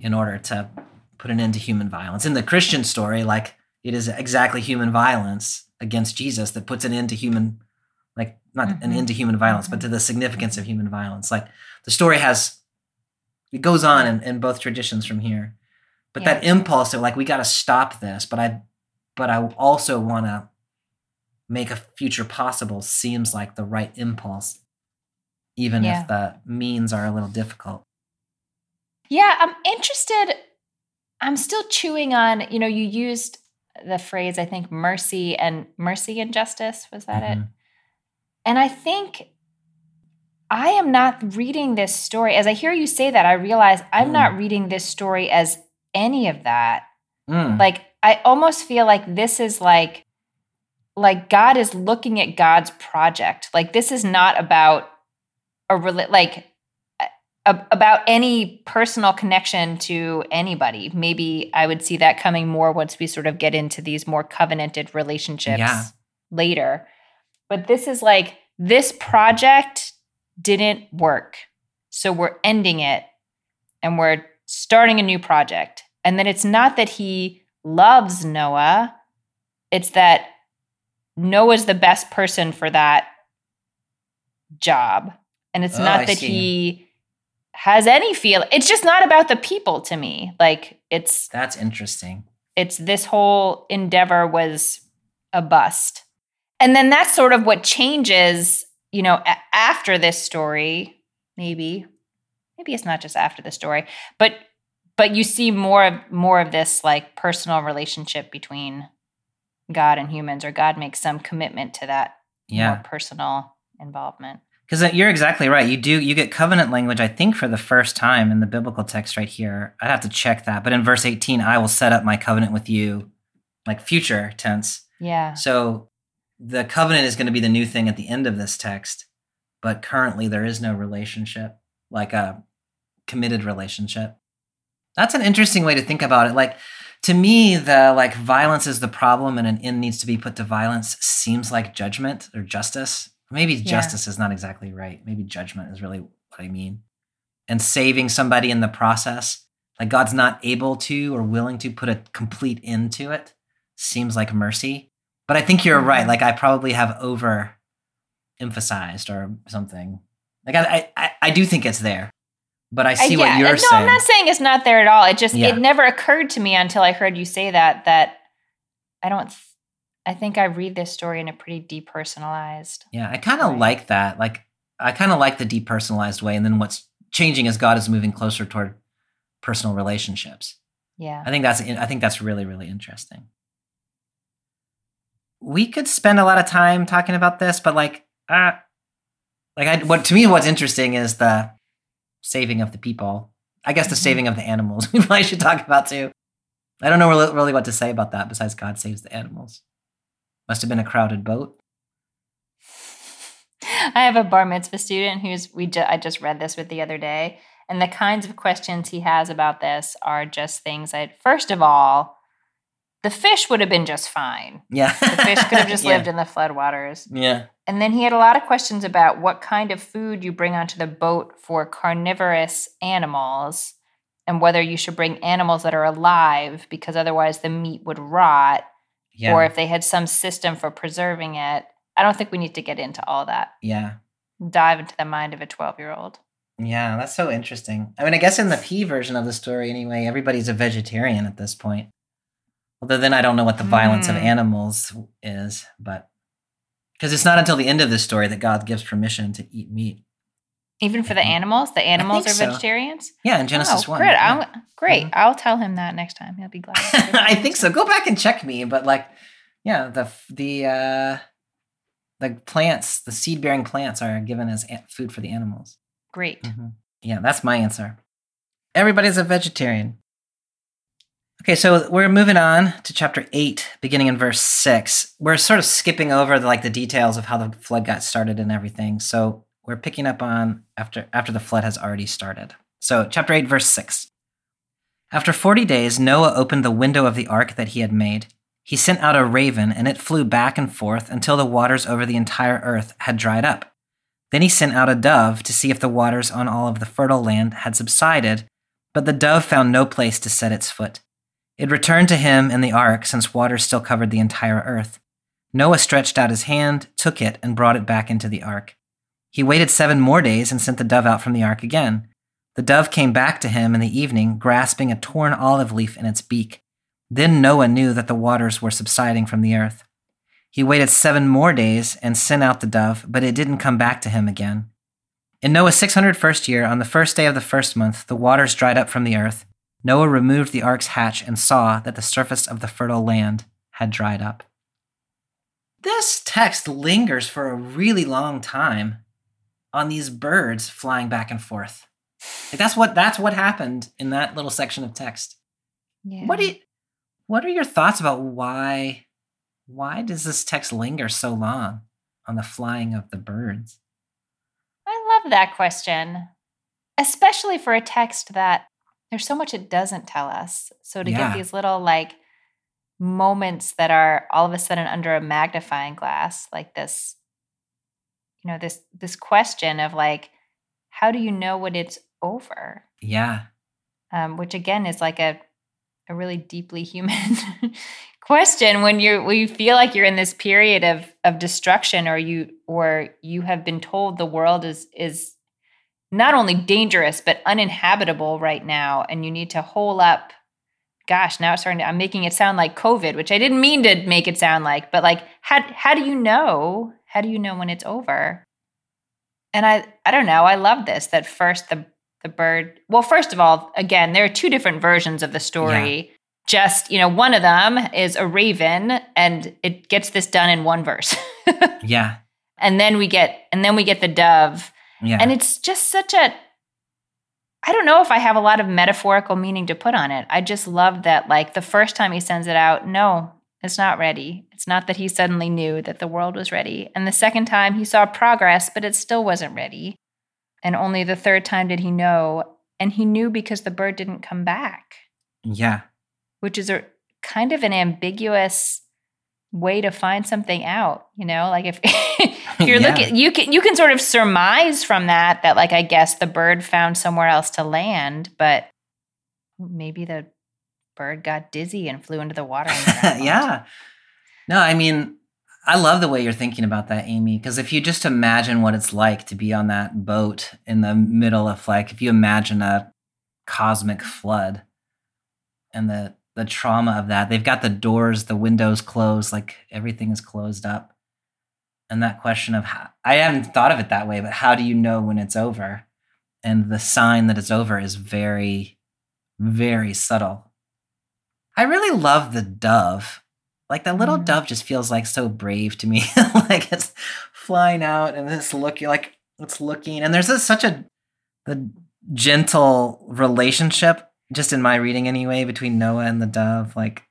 in order to put an end to human violence. In the Christian story, like it is exactly human violence against Jesus that puts an end to human, like not an Mhm. end to human violence, but to the significance of human violence. Like the story has, it goes on in, in both traditions from here. But that impulse of like we got to stop this, but I, but I also want to make a future possible seems like the right impulse, even Yeah. if the means are a little difficult. Yeah, I'm interested. I'm still chewing on, you know, you used the phrase, I think, mercy and mercy and justice. Was that it? Mhm. And I think I am not reading this story. As I hear you say that, I realize I'm Mm. not reading this story as any of that. Mm. Like I almost feel like this is like like God is looking at God's project. Like this is not about a like about any personal connection to anybody. Maybe I would see that coming more once we sort of get into these more covenanted relationships Yeah. later. But this is like this project didn't work. So we're ending it and we're starting a new project. And then it's not that he loves Noah, it's that Noah's the best person for that job. And it's Oh, not I that see. he has any feel. It's just not about the people to me. Like it's That's interesting. it's this whole endeavor was a bust. And then that's sort of what changes, you know, a- after this story, maybe. Maybe it's not just after the story, but but you see more of more of this like personal relationship between God and humans or God makes some commitment to that Yeah. more personal involvement. Because you're exactly right. You do you get covenant language, I think, for the first time in the biblical text right here. I'd have to check that. But in verse 18, I will set up my covenant with you, like future tense. Yeah. So the covenant is going to be the new thing at the end of this text. But currently there is no relationship, like a committed relationship. That's an interesting way to think about it. Like to me, the like violence is the problem and an end needs to be put to violence seems like judgment or justice. Maybe Yeah. justice is not exactly right. Maybe judgment is really what I mean. And saving somebody in the process. Like God's not able to or willing to put a complete end to it seems like mercy. But I think you're right. Mhm. Like I probably have over emphasized or something. Like I, I, I do think it's there, but I see Uh, what you're no, saying. No, I'm not saying it's not there at all. It just Yeah. it never occurred to me until I heard you say that that I don't I think I read this story in a pretty depersonalized. Yeah, I kind of like that. Like, I kind of like the depersonalized way. And then what's changing is God is moving closer toward personal relationships. Yeah. I think that's I think that's really really interesting. We could spend a lot of time talking about this, but like, uh, like I, what to me what's interesting is the saving of the people. I guess the Mhm. saving of the animals. We probably should talk about too. I don't know really what to say about that besides God saves the animals. Must have been a crowded boat. I have a bar mitzvah student who's we ju- I just read this with the other day, and the kinds of questions he has about this are just things that first of all, the fish would have been just fine. Yeah, The fish could have just Yeah. lived in the floodwaters. Yeah. And then he had a lot of questions about what kind of food you bring onto the boat for carnivorous animals and whether you should bring animals that are alive because otherwise the meat would rot Yeah. or if they had some system for preserving it. I don't think we need to get into all that. yeah. Dive into the mind of a 12 year old. Yeah, that's so interesting. I mean, I guess in the P version of the story, anyway, everybody's a vegetarian at this point. Although then I don't know what the violence of Mm. animals is, but because it's not until the end of the story that God gives permission to eat meat. Even for the Mhm. animals, the animals are so. vegetarians. Yeah, in Genesis oh, one. Great. yeah. I'm, great. Mhm. I'll tell him that next time. He'll be glad. I think so. Go back and check me, but like, yeah, the the uh, the plants, the seed bearing plants, are given as a- food for the animals. Great. Mhm. Yeah, that's my answer. Everybody's a vegetarian. Okay, so we're moving on to chapter 8, beginning in verse 6. We're sort of skipping over the, like the details of how the flood got started and everything. So we're picking up on after after the flood has already started. So chapter 8 verse 6. After 40 days Noah opened the window of the ark that he had made. He sent out a raven and it flew back and forth until the waters over the entire earth had dried up. Then he sent out a dove to see if the waters on all of the fertile land had subsided, but the dove found no place to set its foot. It returned to him in the ark, since water still covered the entire earth. Noah stretched out his hand, took it, and brought it back into the ark. He waited seven more days and sent the dove out from the ark again. The dove came back to him in the evening, grasping a torn olive leaf in its beak. Then Noah knew that the waters were subsiding from the earth. He waited seven more days and sent out the dove, but it didn't come back to him again. In Noah's 601st year, on the first day of the first month, the waters dried up from the earth. Noah removed the ark's hatch and saw that the surface of the fertile land had dried up. This text lingers for a really long time on these birds flying back and forth. Like that's what that's what happened in that little section of text. Yeah. What do you, what are your thoughts about why why does this text linger so long on the flying of the birds? I love that question, especially for a text that there's so much it doesn't tell us. So to Yeah. get these little like moments that are all of a sudden under a magnifying glass, like this, you know, this this question of like, how do you know when it's over? Yeah. um, which again is like a a really deeply human question when you're when you feel like you're in this period of of destruction or you or you have been told the world is is not only dangerous but uninhabitable right now and you need to hole up gosh now it's starting to, i'm making it sound like covid which i didn't mean to make it sound like but like how how do you know how do you know when it's over? And i i don't know i love this that first the the bird well first of all again there are two different versions of the story. Just you know one of them is a raven and it gets this done in one verse. Yeah. and then we get and then we get the dove. Yeah. and it's just such a i don't know if i have a lot of metaphorical meaning to put on it. I just love that like the first time he sends it out no it's not ready. It's not that he suddenly knew that the world was ready. And the second time he saw progress but it still wasn't ready. And only the third time did he know. And he knew because the bird didn't come back. Yeah. which is a kind of an ambiguous way to find something out you know? Like if, if you're Yeah. looking you can you can sort of surmise from that that like i guess the bird found somewhere else to land but maybe the bird got dizzy and flew into the water yeah. No, I mean, I love the way you're thinking about that, Amy, because if you just imagine what it's like to be on that boat in the middle of like if you imagine a cosmic flood and the the trauma of that. They've got the doors, the windows closed, like everything is closed up. And that question of how, I haven't thought of it that way, but how do you know when it's over? And the sign that it's over is very, very subtle. I really love the dove. Like that little Mhm. dove just feels like so brave to me. like it's flying out and it's looking like it's looking. And there's such a the gentle relationship, just in my reading anyway, between Noah and the dove. Like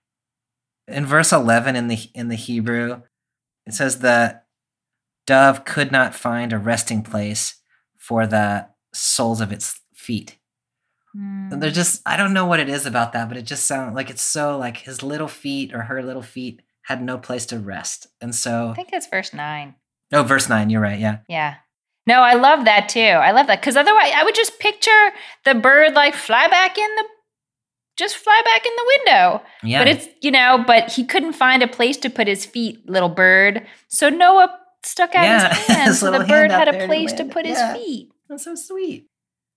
in verse eleven in the in the Hebrew, it says the dove could not find a resting place for the soles of its feet. And they're just I don't know what it is about that, but it just sounds like it's so like his little feet or her little feet had no place to rest. And so I think it's verse nine. Oh, verse nine, you're right, yeah. Yeah. No, I love that too. I love that because otherwise, I would just picture the bird like fly back in the, just fly back in the window. Yeah. But it's you know, but he couldn't find a place to put his feet, little bird. So Noah stuck out Yeah, his hand, so the bird had a to place to land. put his feet. That's so sweet.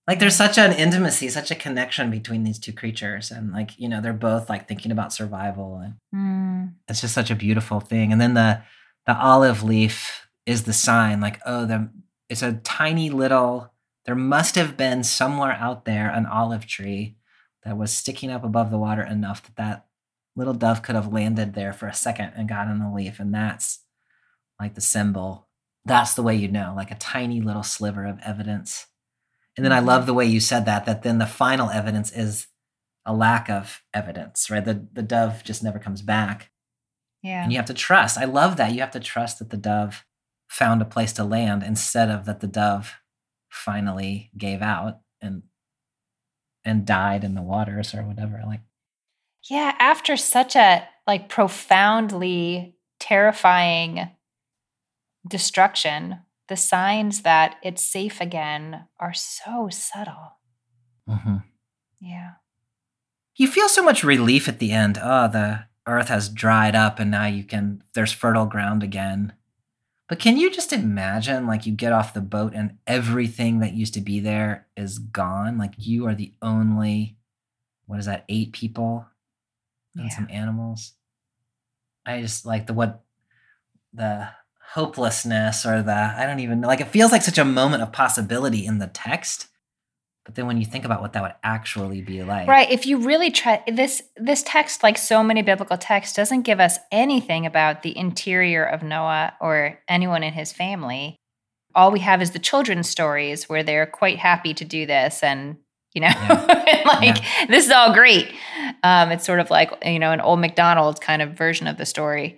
Like there's such an intimacy, such a connection between these two creatures. And like, you know, they're both like thinking about survival and Hmm. it's just such a beautiful thing. And then the the olive leaf is the sign, like, oh, the it's a tiny little there must have been somewhere out there an olive tree that was sticking up above the water enough that that little dove could have landed there for a second and got on the leaf. And that's like the symbol. That's the way you know, like a tiny little sliver of evidence. And then I love mm-hmm. the way you said that, that then the final evidence is a lack of evidence, right? The the dove just never comes back. Yeah. And you have to trust. I love that. You have to trust that the dove found a place to land instead of that the dove finally gave out and and died in the waters or whatever. Like Yeah, after such a like profoundly terrifying destruction, the signs that it's safe again are so subtle. Mm-hmm. Yeah. You feel so much relief at the end. Oh, the earth has dried up and now you can, there's fertile ground again. But can you just imagine, like, you get off the boat and everything that used to be there is gone? Like, you are the only, what is that, eight people and Yeah. some animals? I just like the what, the hopelessness or the, I don't even know. Like, it feels like such a moment of possibility in the text. But then when you think about what that would actually be like. Right. If you really try this this text, like so many biblical texts, doesn't give us anything about the interior of Noah or anyone in his family. All we have is the children's stories where they're quite happy to do this and you know and like this is all great. Um, it's sort of like, you know, an old McDonald's kind of version of the story.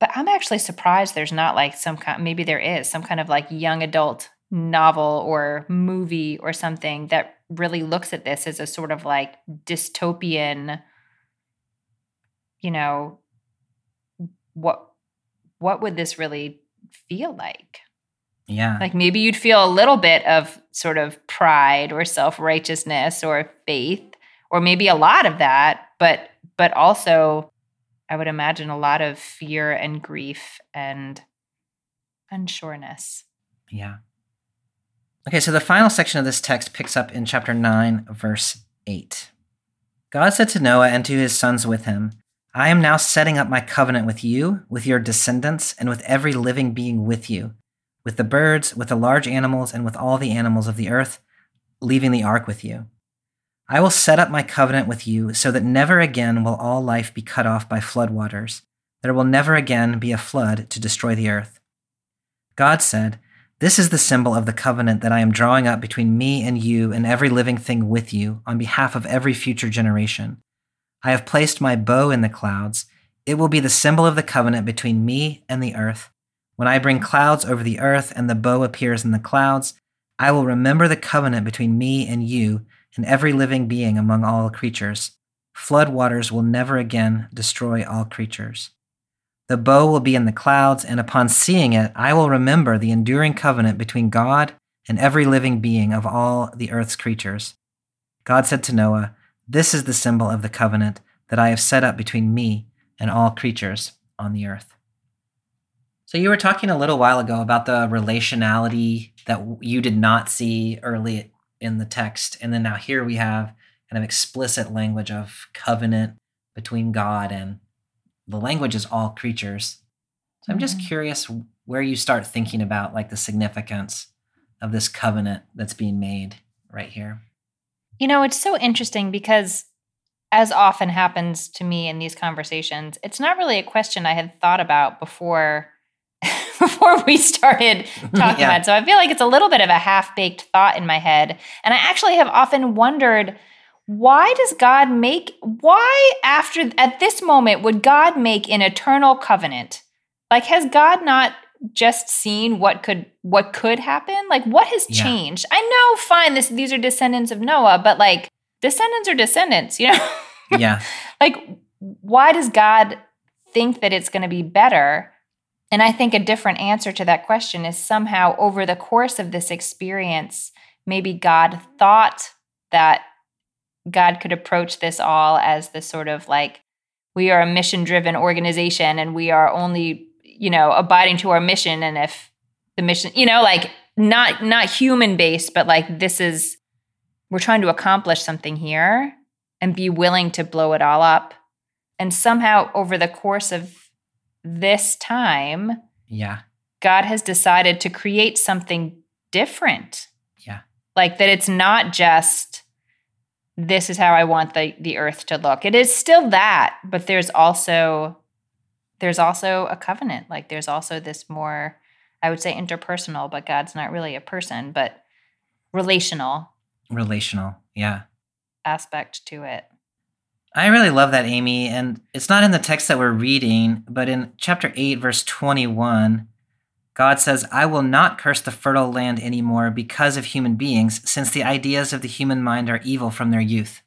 But I'm actually surprised there's not like some kind maybe there is some kind of like young adult novel or movie or something that really looks at this as a sort of like dystopian you know what what would this really feel like Yeah. like maybe you'd feel a little bit of sort of pride or self-righteousness or faith or maybe a lot of that but but also i would imagine a lot of fear and grief and unsureness Yeah. Okay, so the final section of this text picks up in chapter 9, verse 8. God said to Noah and to his sons with him, I am now setting up my covenant with you, with your descendants, and with every living being with you, with the birds, with the large animals, and with all the animals of the earth, leaving the ark with you. I will set up my covenant with you so that never again will all life be cut off by floodwaters. There will never again be a flood to destroy the earth. God said, This is the symbol of the covenant that I am drawing up between me and you and every living thing with you on behalf of every future generation. I have placed my bow in the clouds. It will be the symbol of the covenant between me and the earth. When I bring clouds over the earth and the bow appears in the clouds, I will remember the covenant between me and you and every living being among all creatures. Flood waters will never again destroy all creatures. The bow will be in the clouds, and upon seeing it, I will remember the enduring covenant between God and every living being of all the earth's creatures. God said to Noah, This is the symbol of the covenant that I have set up between me and all creatures on the earth. So, you were talking a little while ago about the relationality that you did not see early in the text. And then now here we have kind of explicit language of covenant between God and the language is all creatures. So I'm just Mhm. curious where you start thinking about like the significance of this covenant that's being made right here. You know, it's so interesting because, as often happens to me in these conversations, it's not really a question I had thought about before. before we started talking Yeah. about. So I feel like it's a little bit of a half-baked thought in my head. And I actually have often wondered why does God make why after at this moment would God make an eternal covenant? Like has God not just seen what could what could happen? Like what has Yeah. changed? I know fine this these are descendants of Noah, but like descendants are descendants, you know? yeah. like why does God think that it's going to be better? And I think a different answer to that question is somehow over the course of this experience, maybe God thought that God could approach this all as this sort of like, we are a mission driven organization and we are only, you know, abiding to our mission. And if the mission, you know, like not not human based, but like this is we're trying to accomplish something here and be willing to blow it all up. And somehow over the course of this time, Yeah. God has decided to create something different. Yeah. Like that it's not just this is how I want the the earth to look. It is still that, but there's also there's also a covenant. Like there's also this more I would say interpersonal, but God's not really a person, but relational Relational. Yeah. aspect to it. I really love that, Amy. And it's not in the text that we're reading, but in chapter 8, verse 21, God says, I will not curse the fertile land anymore because of human beings, since the ideas of the human mind are evil from their youth.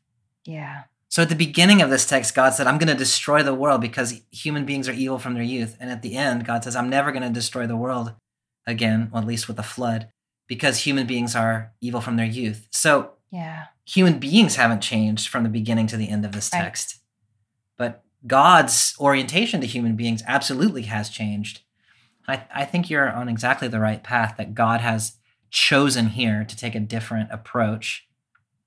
Yeah. So at the beginning of this text, God said, I'm going to destroy the world because human beings are evil from their youth. And at the end, God says, I'm never going to destroy the world again, or at least with a flood, because human beings are evil from their youth. So Yeah. Human beings haven't changed from the beginning to the end of this Right. text. But God's orientation to human beings absolutely has changed. I, I think you're on exactly the right path that God has chosen here to take a different approach.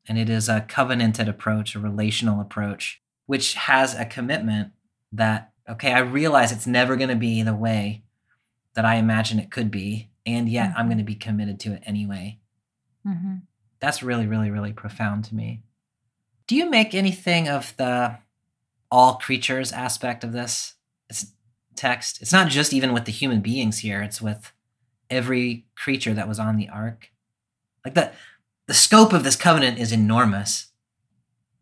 And it is a covenanted approach, a relational approach, which has a commitment that, okay, I realize it's never going to be the way that I imagine it could be. And yet I'm Mhm. going to be committed to it anyway. Mm-hmm. That's really, really, really profound to me. Do you make anything of the all creatures aspect of this text? It's not just even with the human beings here, it's with every creature that was on the ark. Like the the scope of this covenant is enormous.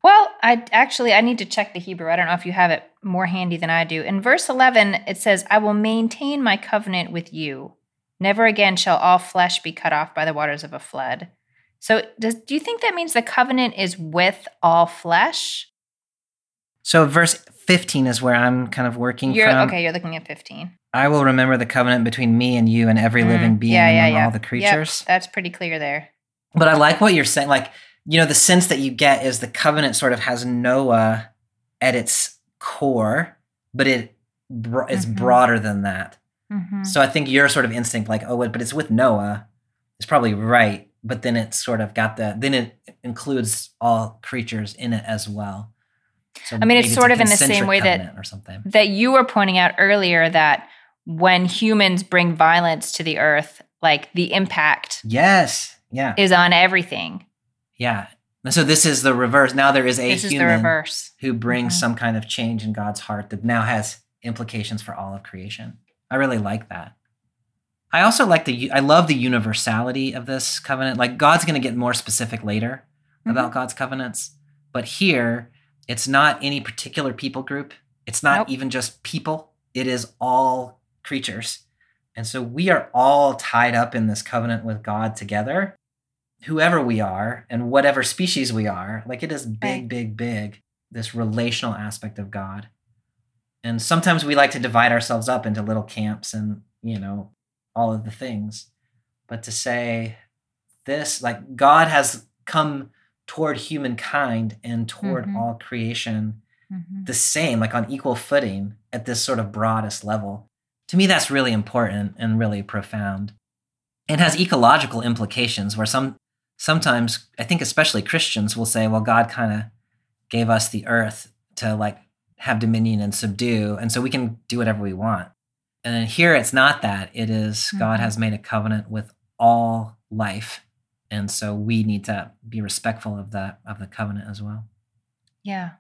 Well, I actually I need to check the Hebrew. I don't know if you have it more handy than I do. In verse 11 it says, "I will maintain my covenant with you. Never again shall all flesh be cut off by the waters of a flood." So, does do you think that means the covenant is with all flesh? So verse 15 is where I'm kind of working You're from. okay, you're looking at 15. I will remember the covenant between me and you and every Mm, living being yeah, yeah, among yeah. all the Yep, creatures. that's pretty clear there. But I like what you're saying. Like, you know, the sense that you get is the covenant sort of has Noah at its core, but it bro- it's Mhm. broader than that. Mhm. So I think your sort of instinct, like, oh, but it's with Noah, is probably right. But then it's sort of got the then it includes all creatures in it as well. So I mean, it's sort a of in the same way that- or something. that you were pointing out earlier that when humans bring violence to the earth, like the impact Yes. Yeah. is on everything. Yeah. And so this is the reverse. Now there is a This is the human reverse. who brings Mhm. some kind of change in God's heart that now has implications for all of creation. I really like that. I also like the I love the universality of this covenant. Like God's going to get more specific later about Mm-hmm. God's covenants, but here it's not any particular people group. It's not Nope. even just people. It is all creatures. And so we are all tied up in this covenant with God together. Whoever we are and whatever species we are, like it is big, Right. big, big, this relational aspect of God. And sometimes we like to divide ourselves up into little camps and, you know, all of the things. But to say this, like God has come toward humankind and toward Mhm. all creation Mhm. the same, like on equal footing at this sort of broadest level. To me, that's really important and really profound. It has ecological implications where some sometimes I think especially Christians will say, well, God kind of gave us the earth to like have dominion and subdue, and so we can do whatever we want. And then here it's not that. It is God Mhm. has made a covenant with all life. And so we need to be respectful of that of the covenant as well. Yeah.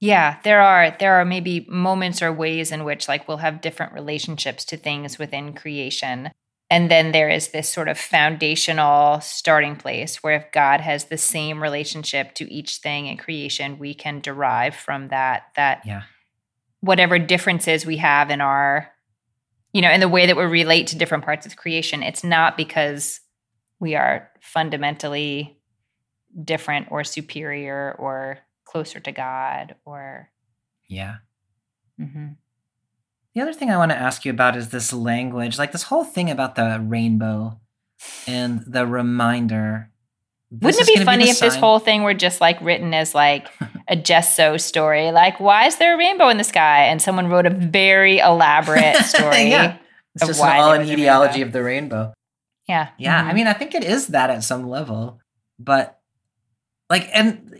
Yeah, there are there are maybe moments or ways in which like we'll have different relationships to things within creation. And then there is this sort of foundational starting place where if God has the same relationship to each thing in creation, we can derive from that that Yeah. Whatever differences we have in our you know in the way that we relate to different parts of creation it's not because we are fundamentally different or superior or closer to god or Yeah. mm-hmm. The other thing I want to ask you about is this language, like this whole thing about the rainbow and the reminder. This wouldn't it be funny the if this whole thing were just like written as like a just so story like why is there a rainbow in the sky and someone wrote a very elaborate story yeah. It's of just all an etiology of the rainbow. yeah Yeah, I Mhm. mean, I think it is that at some level, but like, and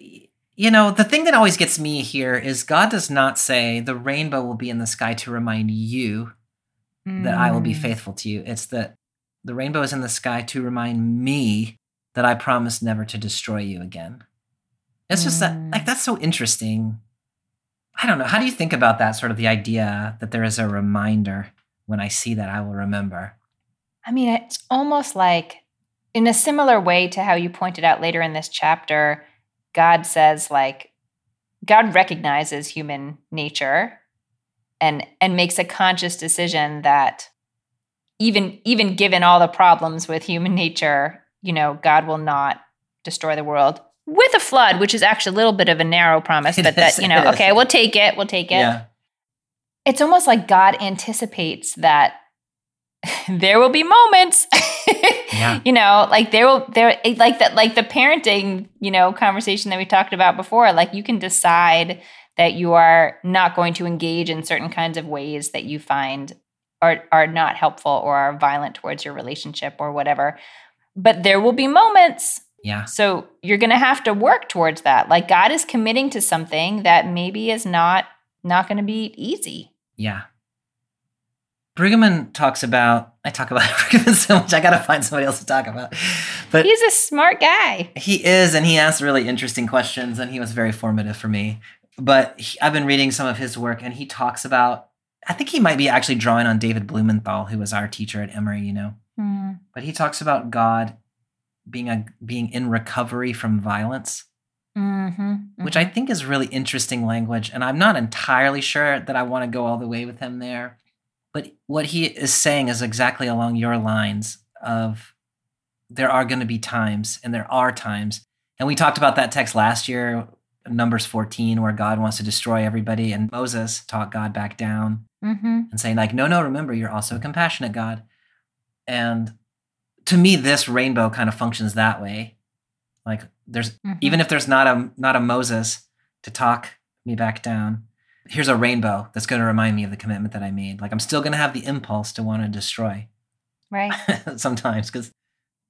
you know, the thing that always gets me here is God does not say the rainbow will be in the sky to remind you that I will be Mm. faithful to you. It's that the rainbow is in the sky to remind me that I promise never to destroy you again. It's just that, like, that's so interesting. I don't know. How do you think about that sort of the idea that there is a reminder when I see that I will remember? I mean, it's almost like in a similar way to how you pointed out later in this chapter, God says like God recognizes human nature and and makes a conscious decision that even even given all the problems with human nature, you know, God will not destroy the world with a flood, which is actually a little bit of a narrow promise, but that, you know, okay, we'll take it, we'll take it Yeah. it's almost like God anticipates that there will be moments Yeah. you know, like there will there like that like the parenting, you know, conversation that we talked about before, like you can decide that you are not going to engage in certain kinds of ways that you find are are not helpful or are violent towards your relationship or whatever. But there will be moments Yeah. so you're going to have to work towards that. Like God is committing to something that maybe is not not going to be easy. Yeah. Brueggemann talks about, I talk about Brueggemann so much, I got to find somebody else to talk about. But He's a smart guy. he is, and he asks really interesting questions, and he was very formative for me. But he, I've been reading some of his work, and he talks about, I think he might be actually drawing on David Blumenthal, who was our teacher at Emory, you know. Hmm. But he talks about God being a being in recovery from violence. Mm-hmm. which I think is really interesting language. And I'm not entirely sure that I want to go all the way with him there. But what he is saying is exactly along your lines of there are going to be times, and there are times. And we talked about that text last year, Numbers 14, where God wants to destroy everybody. And Moses taught God back down Mm-hmm. and saying, like, no, no, remember, you're also a compassionate God. And to me, this rainbow kind of functions that way. Like there's Mhm. even if there's not a not a Moses to talk me back down, here's a rainbow that's going to remind me of the commitment that I made. Like I'm still going to have the impulse to want to destroy right. sometimes because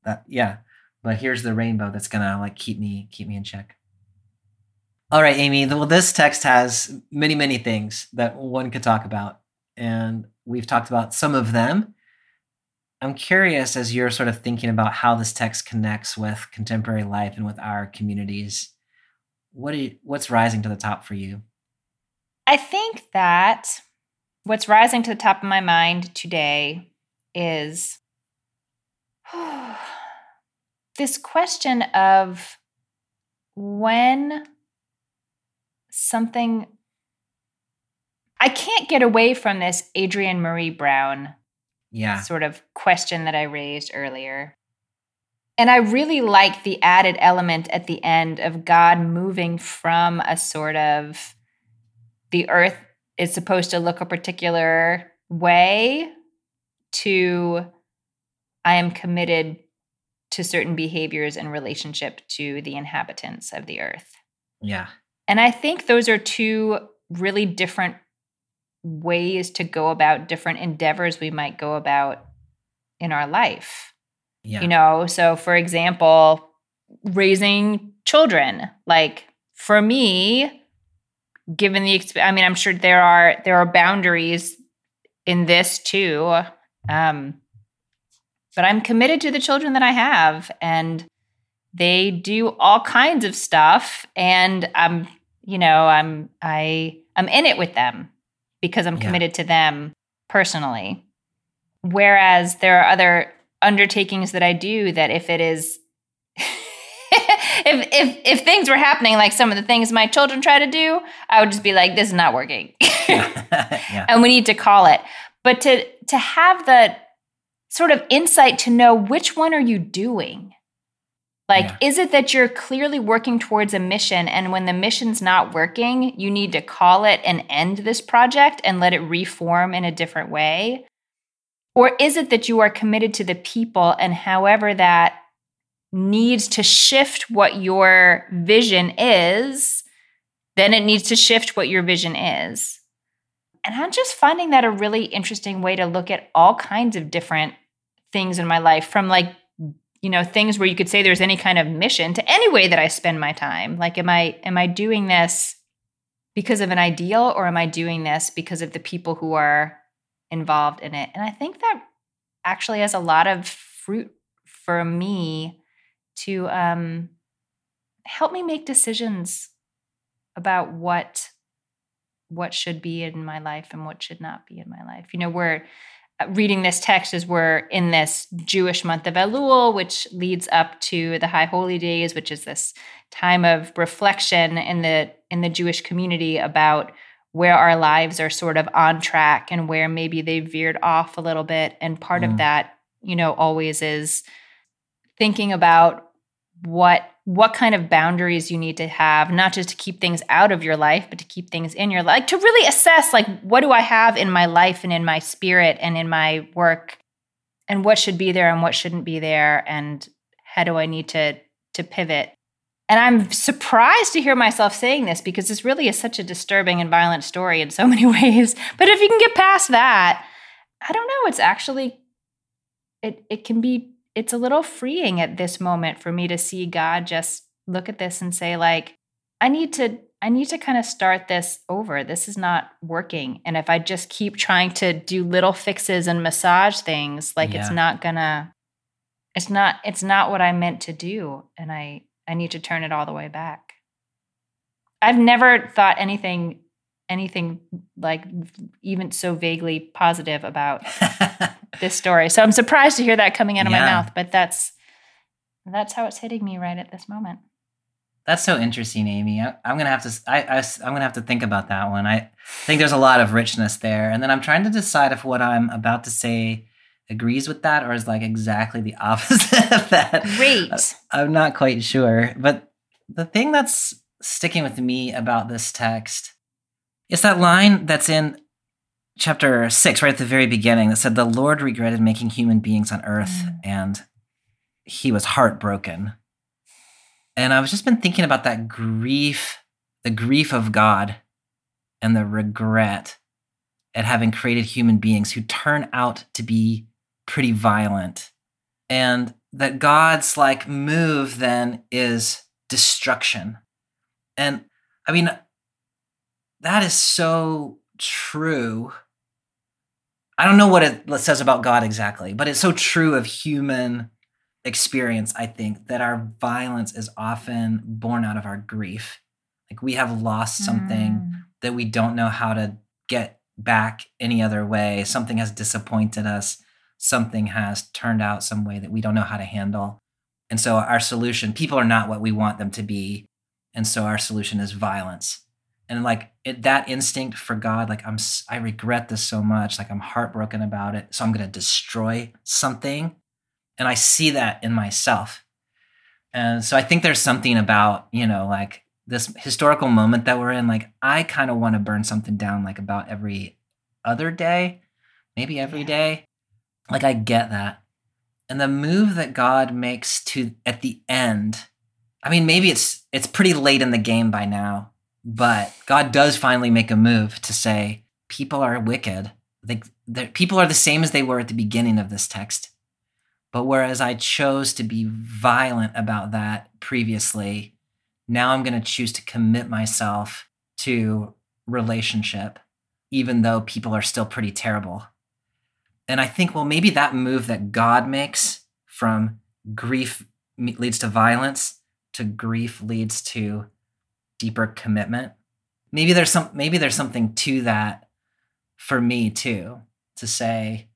that yeah. But here's the rainbow that's going to like keep me keep me in check. All right, Amy. Well, this text has many many things that one could talk about, and we've talked about some of them. I'm curious as you're sort of thinking about how this text connects with contemporary life and with our communities. What you, what's rising to the top for you? I think that what's rising to the top of my mind today is this question of when something I can't get away from this Adrienne Maree Brown Yeah, sort of question that I raised earlier. And I really like the added element at the end of God moving from a sort of the earth is supposed to look a particular way to I am committed to certain behaviors in relationship to the inhabitants of the earth. yeah, And I think those are two really different ways to go about different endeavors we might go about in our life. yeah. You know, so for example, raising children. Like for me, given the exp- I mean, I'm sure there are there are boundaries in this too. Um but I'm committed to the children that I have and they do all kinds of stuff and I'm you know, I'm I I'm in it with them because I'm Yeah. committed to them personally. Whereas there are other undertakings that I do that if it is if if if things were happening like some of the things my children try to do, I would just be like, this is not working. yeah, and we need to call it. But to to have the sort of insight to know which one are you doing? Like, Yeah. is it that you're clearly working towards a mission, and when the mission's not working, you need to call it and end this project and let it reform in a different way? Or is it that you are committed to the people, and however that needs to shift what your vision is, then it needs to shift what your vision is? And I'm just finding that a really interesting way to look at all kinds of different things in my life from like, you know, things where you could say there's any kind of mission to any way that I spend my time. Like, am I am I doing this because of an ideal or am I doing this because of the people who are involved in it? And I think that actually has a lot of fruit for me to um, help me make decisions about what what should be in my life and what should not be in my life. You know, we're uh, reading this text as we're in this Jewish month of Elul, which leads up to the High Holy Days, which is this time of reflection in the in the Jewish community about where our lives are sort of on track and where maybe they veered off a little bit. And part Mm. of that, you know, always is thinking about what what kind of boundaries you need to have not just to keep things out of your life but to keep things in your life to really assess like what do i have in my life and in my spirit and in my work and what should be there and what shouldn't be there and how do I need to to pivot. And I'm surprised to hear myself saying this because this really is such a disturbing and violent story in so many ways. But if you can get past that, I don't know, it's actually it it can be it's a little freeing at this moment for me to see God just look at this and say like I need to I need to kind of start this over. This is not working. And if I just keep trying to do little fixes and massage things, like Yeah. it's not gonna it's not it's not what I meant to do. And I I need to turn it all the way back. I've never thought anything anything like even so vaguely positive about this story. So I'm surprised to hear that coming out of my mouth, but that's that's how it's hitting me right at this moment. That's so interesting, Amy. I, I'm gonna have to. I, I, am gonna have to think about that one. I think there's a lot of richness there, and then I'm trying to decide if what I'm about to say agrees with that or is like exactly the opposite of that. Great. Uh, I'm not quite sure, but the thing that's sticking with me about this text is that line that's in chapter six, right at the very beginning, that said, "The Lord regretted making human beings on earth, Mm. and He was heartbroken." And I've just been thinking about that grief, the grief of God, and the regret at having created human beings who turn out to be pretty violent. And that God's like move then is destruction. And I mean, that is so true. I don't know what it says about God exactly, but it's so true of human experience, I think, that our violence is often born out of our grief. Like we have lost something Mm. that we don't know how to get back any other way. Something has disappointed us. Something has turned out some way that we don't know how to handle. And so our solution, people are not what we want them to be. And so our solution is violence. And like it, that instinct for God, like I'm, i regret this so much. Like I'm heartbroken about it. So I'm going to destroy something. And I see that in myself. And so I think there's something about, you know, like this historical moment that we're in. Like I kind of want to burn something down like about every other day, maybe every day. Like I get that. And the move that God makes to at the end, I mean, maybe it's it's pretty late in the game by now, but God does finally make a move to say people are wicked. They, people are the same as they were at the beginning of this text. But whereas I chose to be violent about that previously, now I'm going to choose to commit myself to relationship, even though people are still pretty terrible. And I think, well, maybe that move that God makes from grief leads to violence to grief leads to deeper commitment. Maybe there's some maybe there's something to that for me too to say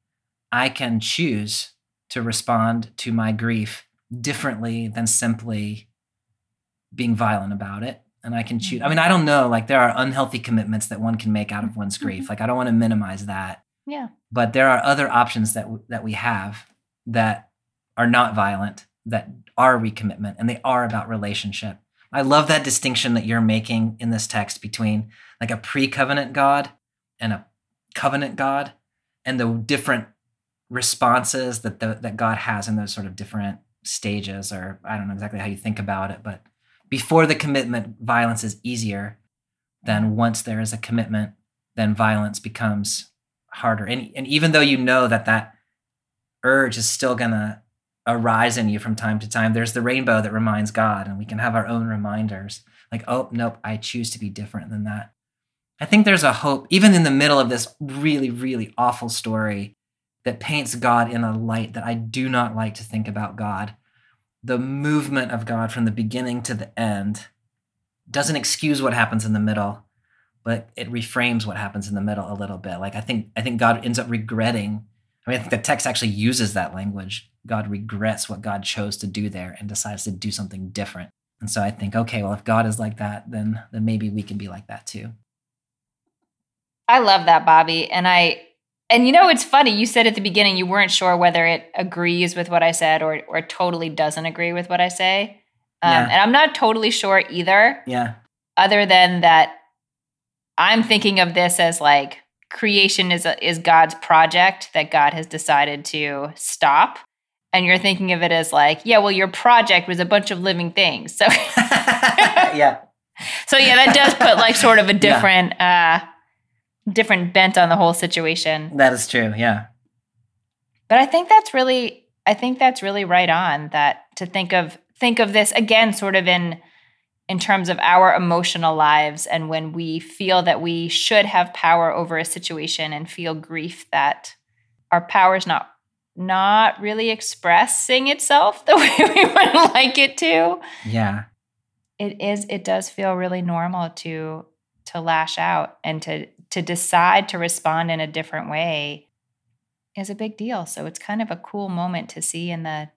I can choose to respond to my grief differently than simply being violent about it. And I can choose I mm-hmm. mean I don't know like there are unhealthy commitments that one can make out of one's grief. Like I don't want to minimize that. Yeah. but there are other options that w- that we have that are not violent that are recommitment and they are about relationship i love that distinction that you're making in this text between like a pre-covenant god and a covenant god and the different responses that the, that god has in those sort of different stages or i don't know exactly how you think about it but before the commitment violence is easier then once there is a commitment then violence becomes harder. And, and even though you know that that urge is still going to arise in you from time to time, there's the rainbow that reminds God, and we can have our own reminders like, oh, nope, I choose to be different than that. I think there's a hope, even in the middle of this really, really awful story that paints God in a light that I do not like to think about God. The movement of God from the beginning to the end doesn't excuse what happens in the middle but it reframes what happens in the middle a little bit. Like I think I think God ends up regretting. I mean, I think the text actually uses that language. God regrets what God chose to do there and decides to do something different. And so I think, okay, well, if God is like that, then then maybe we can be like that too. I love that, Bobby. And I and you know it's funny, you said at the beginning you weren't sure whether it agrees with what I said or or totally doesn't agree with what I say. Um, Yeah. and I'm not totally sure either, Yeah. other than that I'm thinking of this as like creation is a, is God's project that God has decided to stop. And you're thinking of it as like, yeah, well, your project was a bunch of living things. So yeah. So yeah, that does put like sort of a different yeah. uh different bent on the whole situation. That is true, yeah. But I think that's really I think that's really right on that to think of think of this again sort of in in terms of our emotional lives and when we feel that we should have power over a situation and feel grief that our power is not not really expressing itself the way we would like it to. Yeah it is it does feel really normal to to lash out and to to decide to respond in a different way is a big deal so it's kind of a cool moment to see in the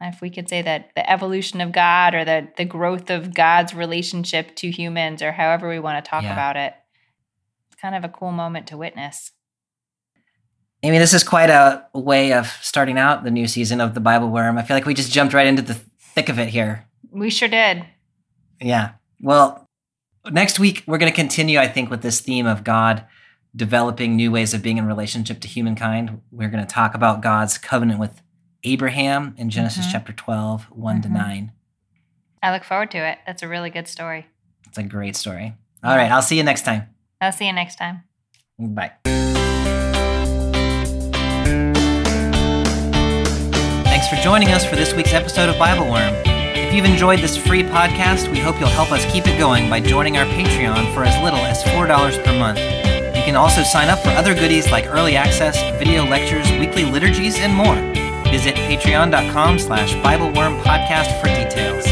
if we could say that the evolution of god or the the growth of god's relationship to humans or however we want to talk yeah. about it it's kind of a cool moment to witness I mean, this is quite a way of starting out the new season of the Bible Worm. I feel like we just jumped right into the thick of it here. We sure did. Yeah. Well, next week we're going to continue, I think, with this theme of God developing new ways of being in relationship to humankind. We're going to talk about God's covenant with Abraham in Genesis mm-hmm. chapter 12, one mm-hmm. to 9. I look forward to it. That's a really good story. It's a great story. All right. I'll see you next time. I'll see you next time. Bye. For joining us for this week's episode of Bible Worm. If you've enjoyed this free podcast, we hope you'll help us keep it going by joining our Patreon for as little as $4 per month. You can also sign up for other goodies like early access, video lectures, weekly liturgies, and more. Visit patreon.com slash BibleWormPodcast for details.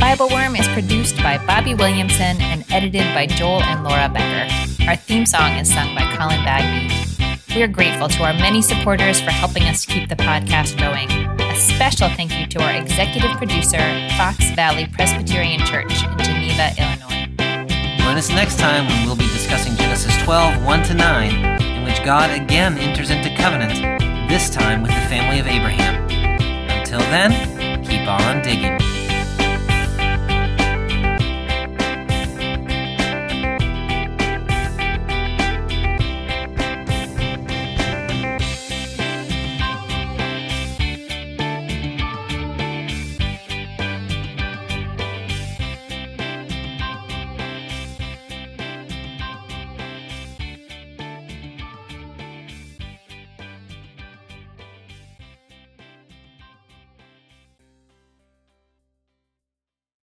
Bible Worm is produced by Bobby Williamson and edited by Joel and Laura Becker. Our theme song is sung by Colin Bagby. We are grateful to our many supporters for helping us keep the podcast going A special thank you to our executive producer, Fox Valley Presbyterian Church in Geneva, Illinois. Join us next time when we'll be discussing Genesis 12, 1 to 9, in which God again enters into covenant, this time with the family of Abraham. Until then, keep on digging.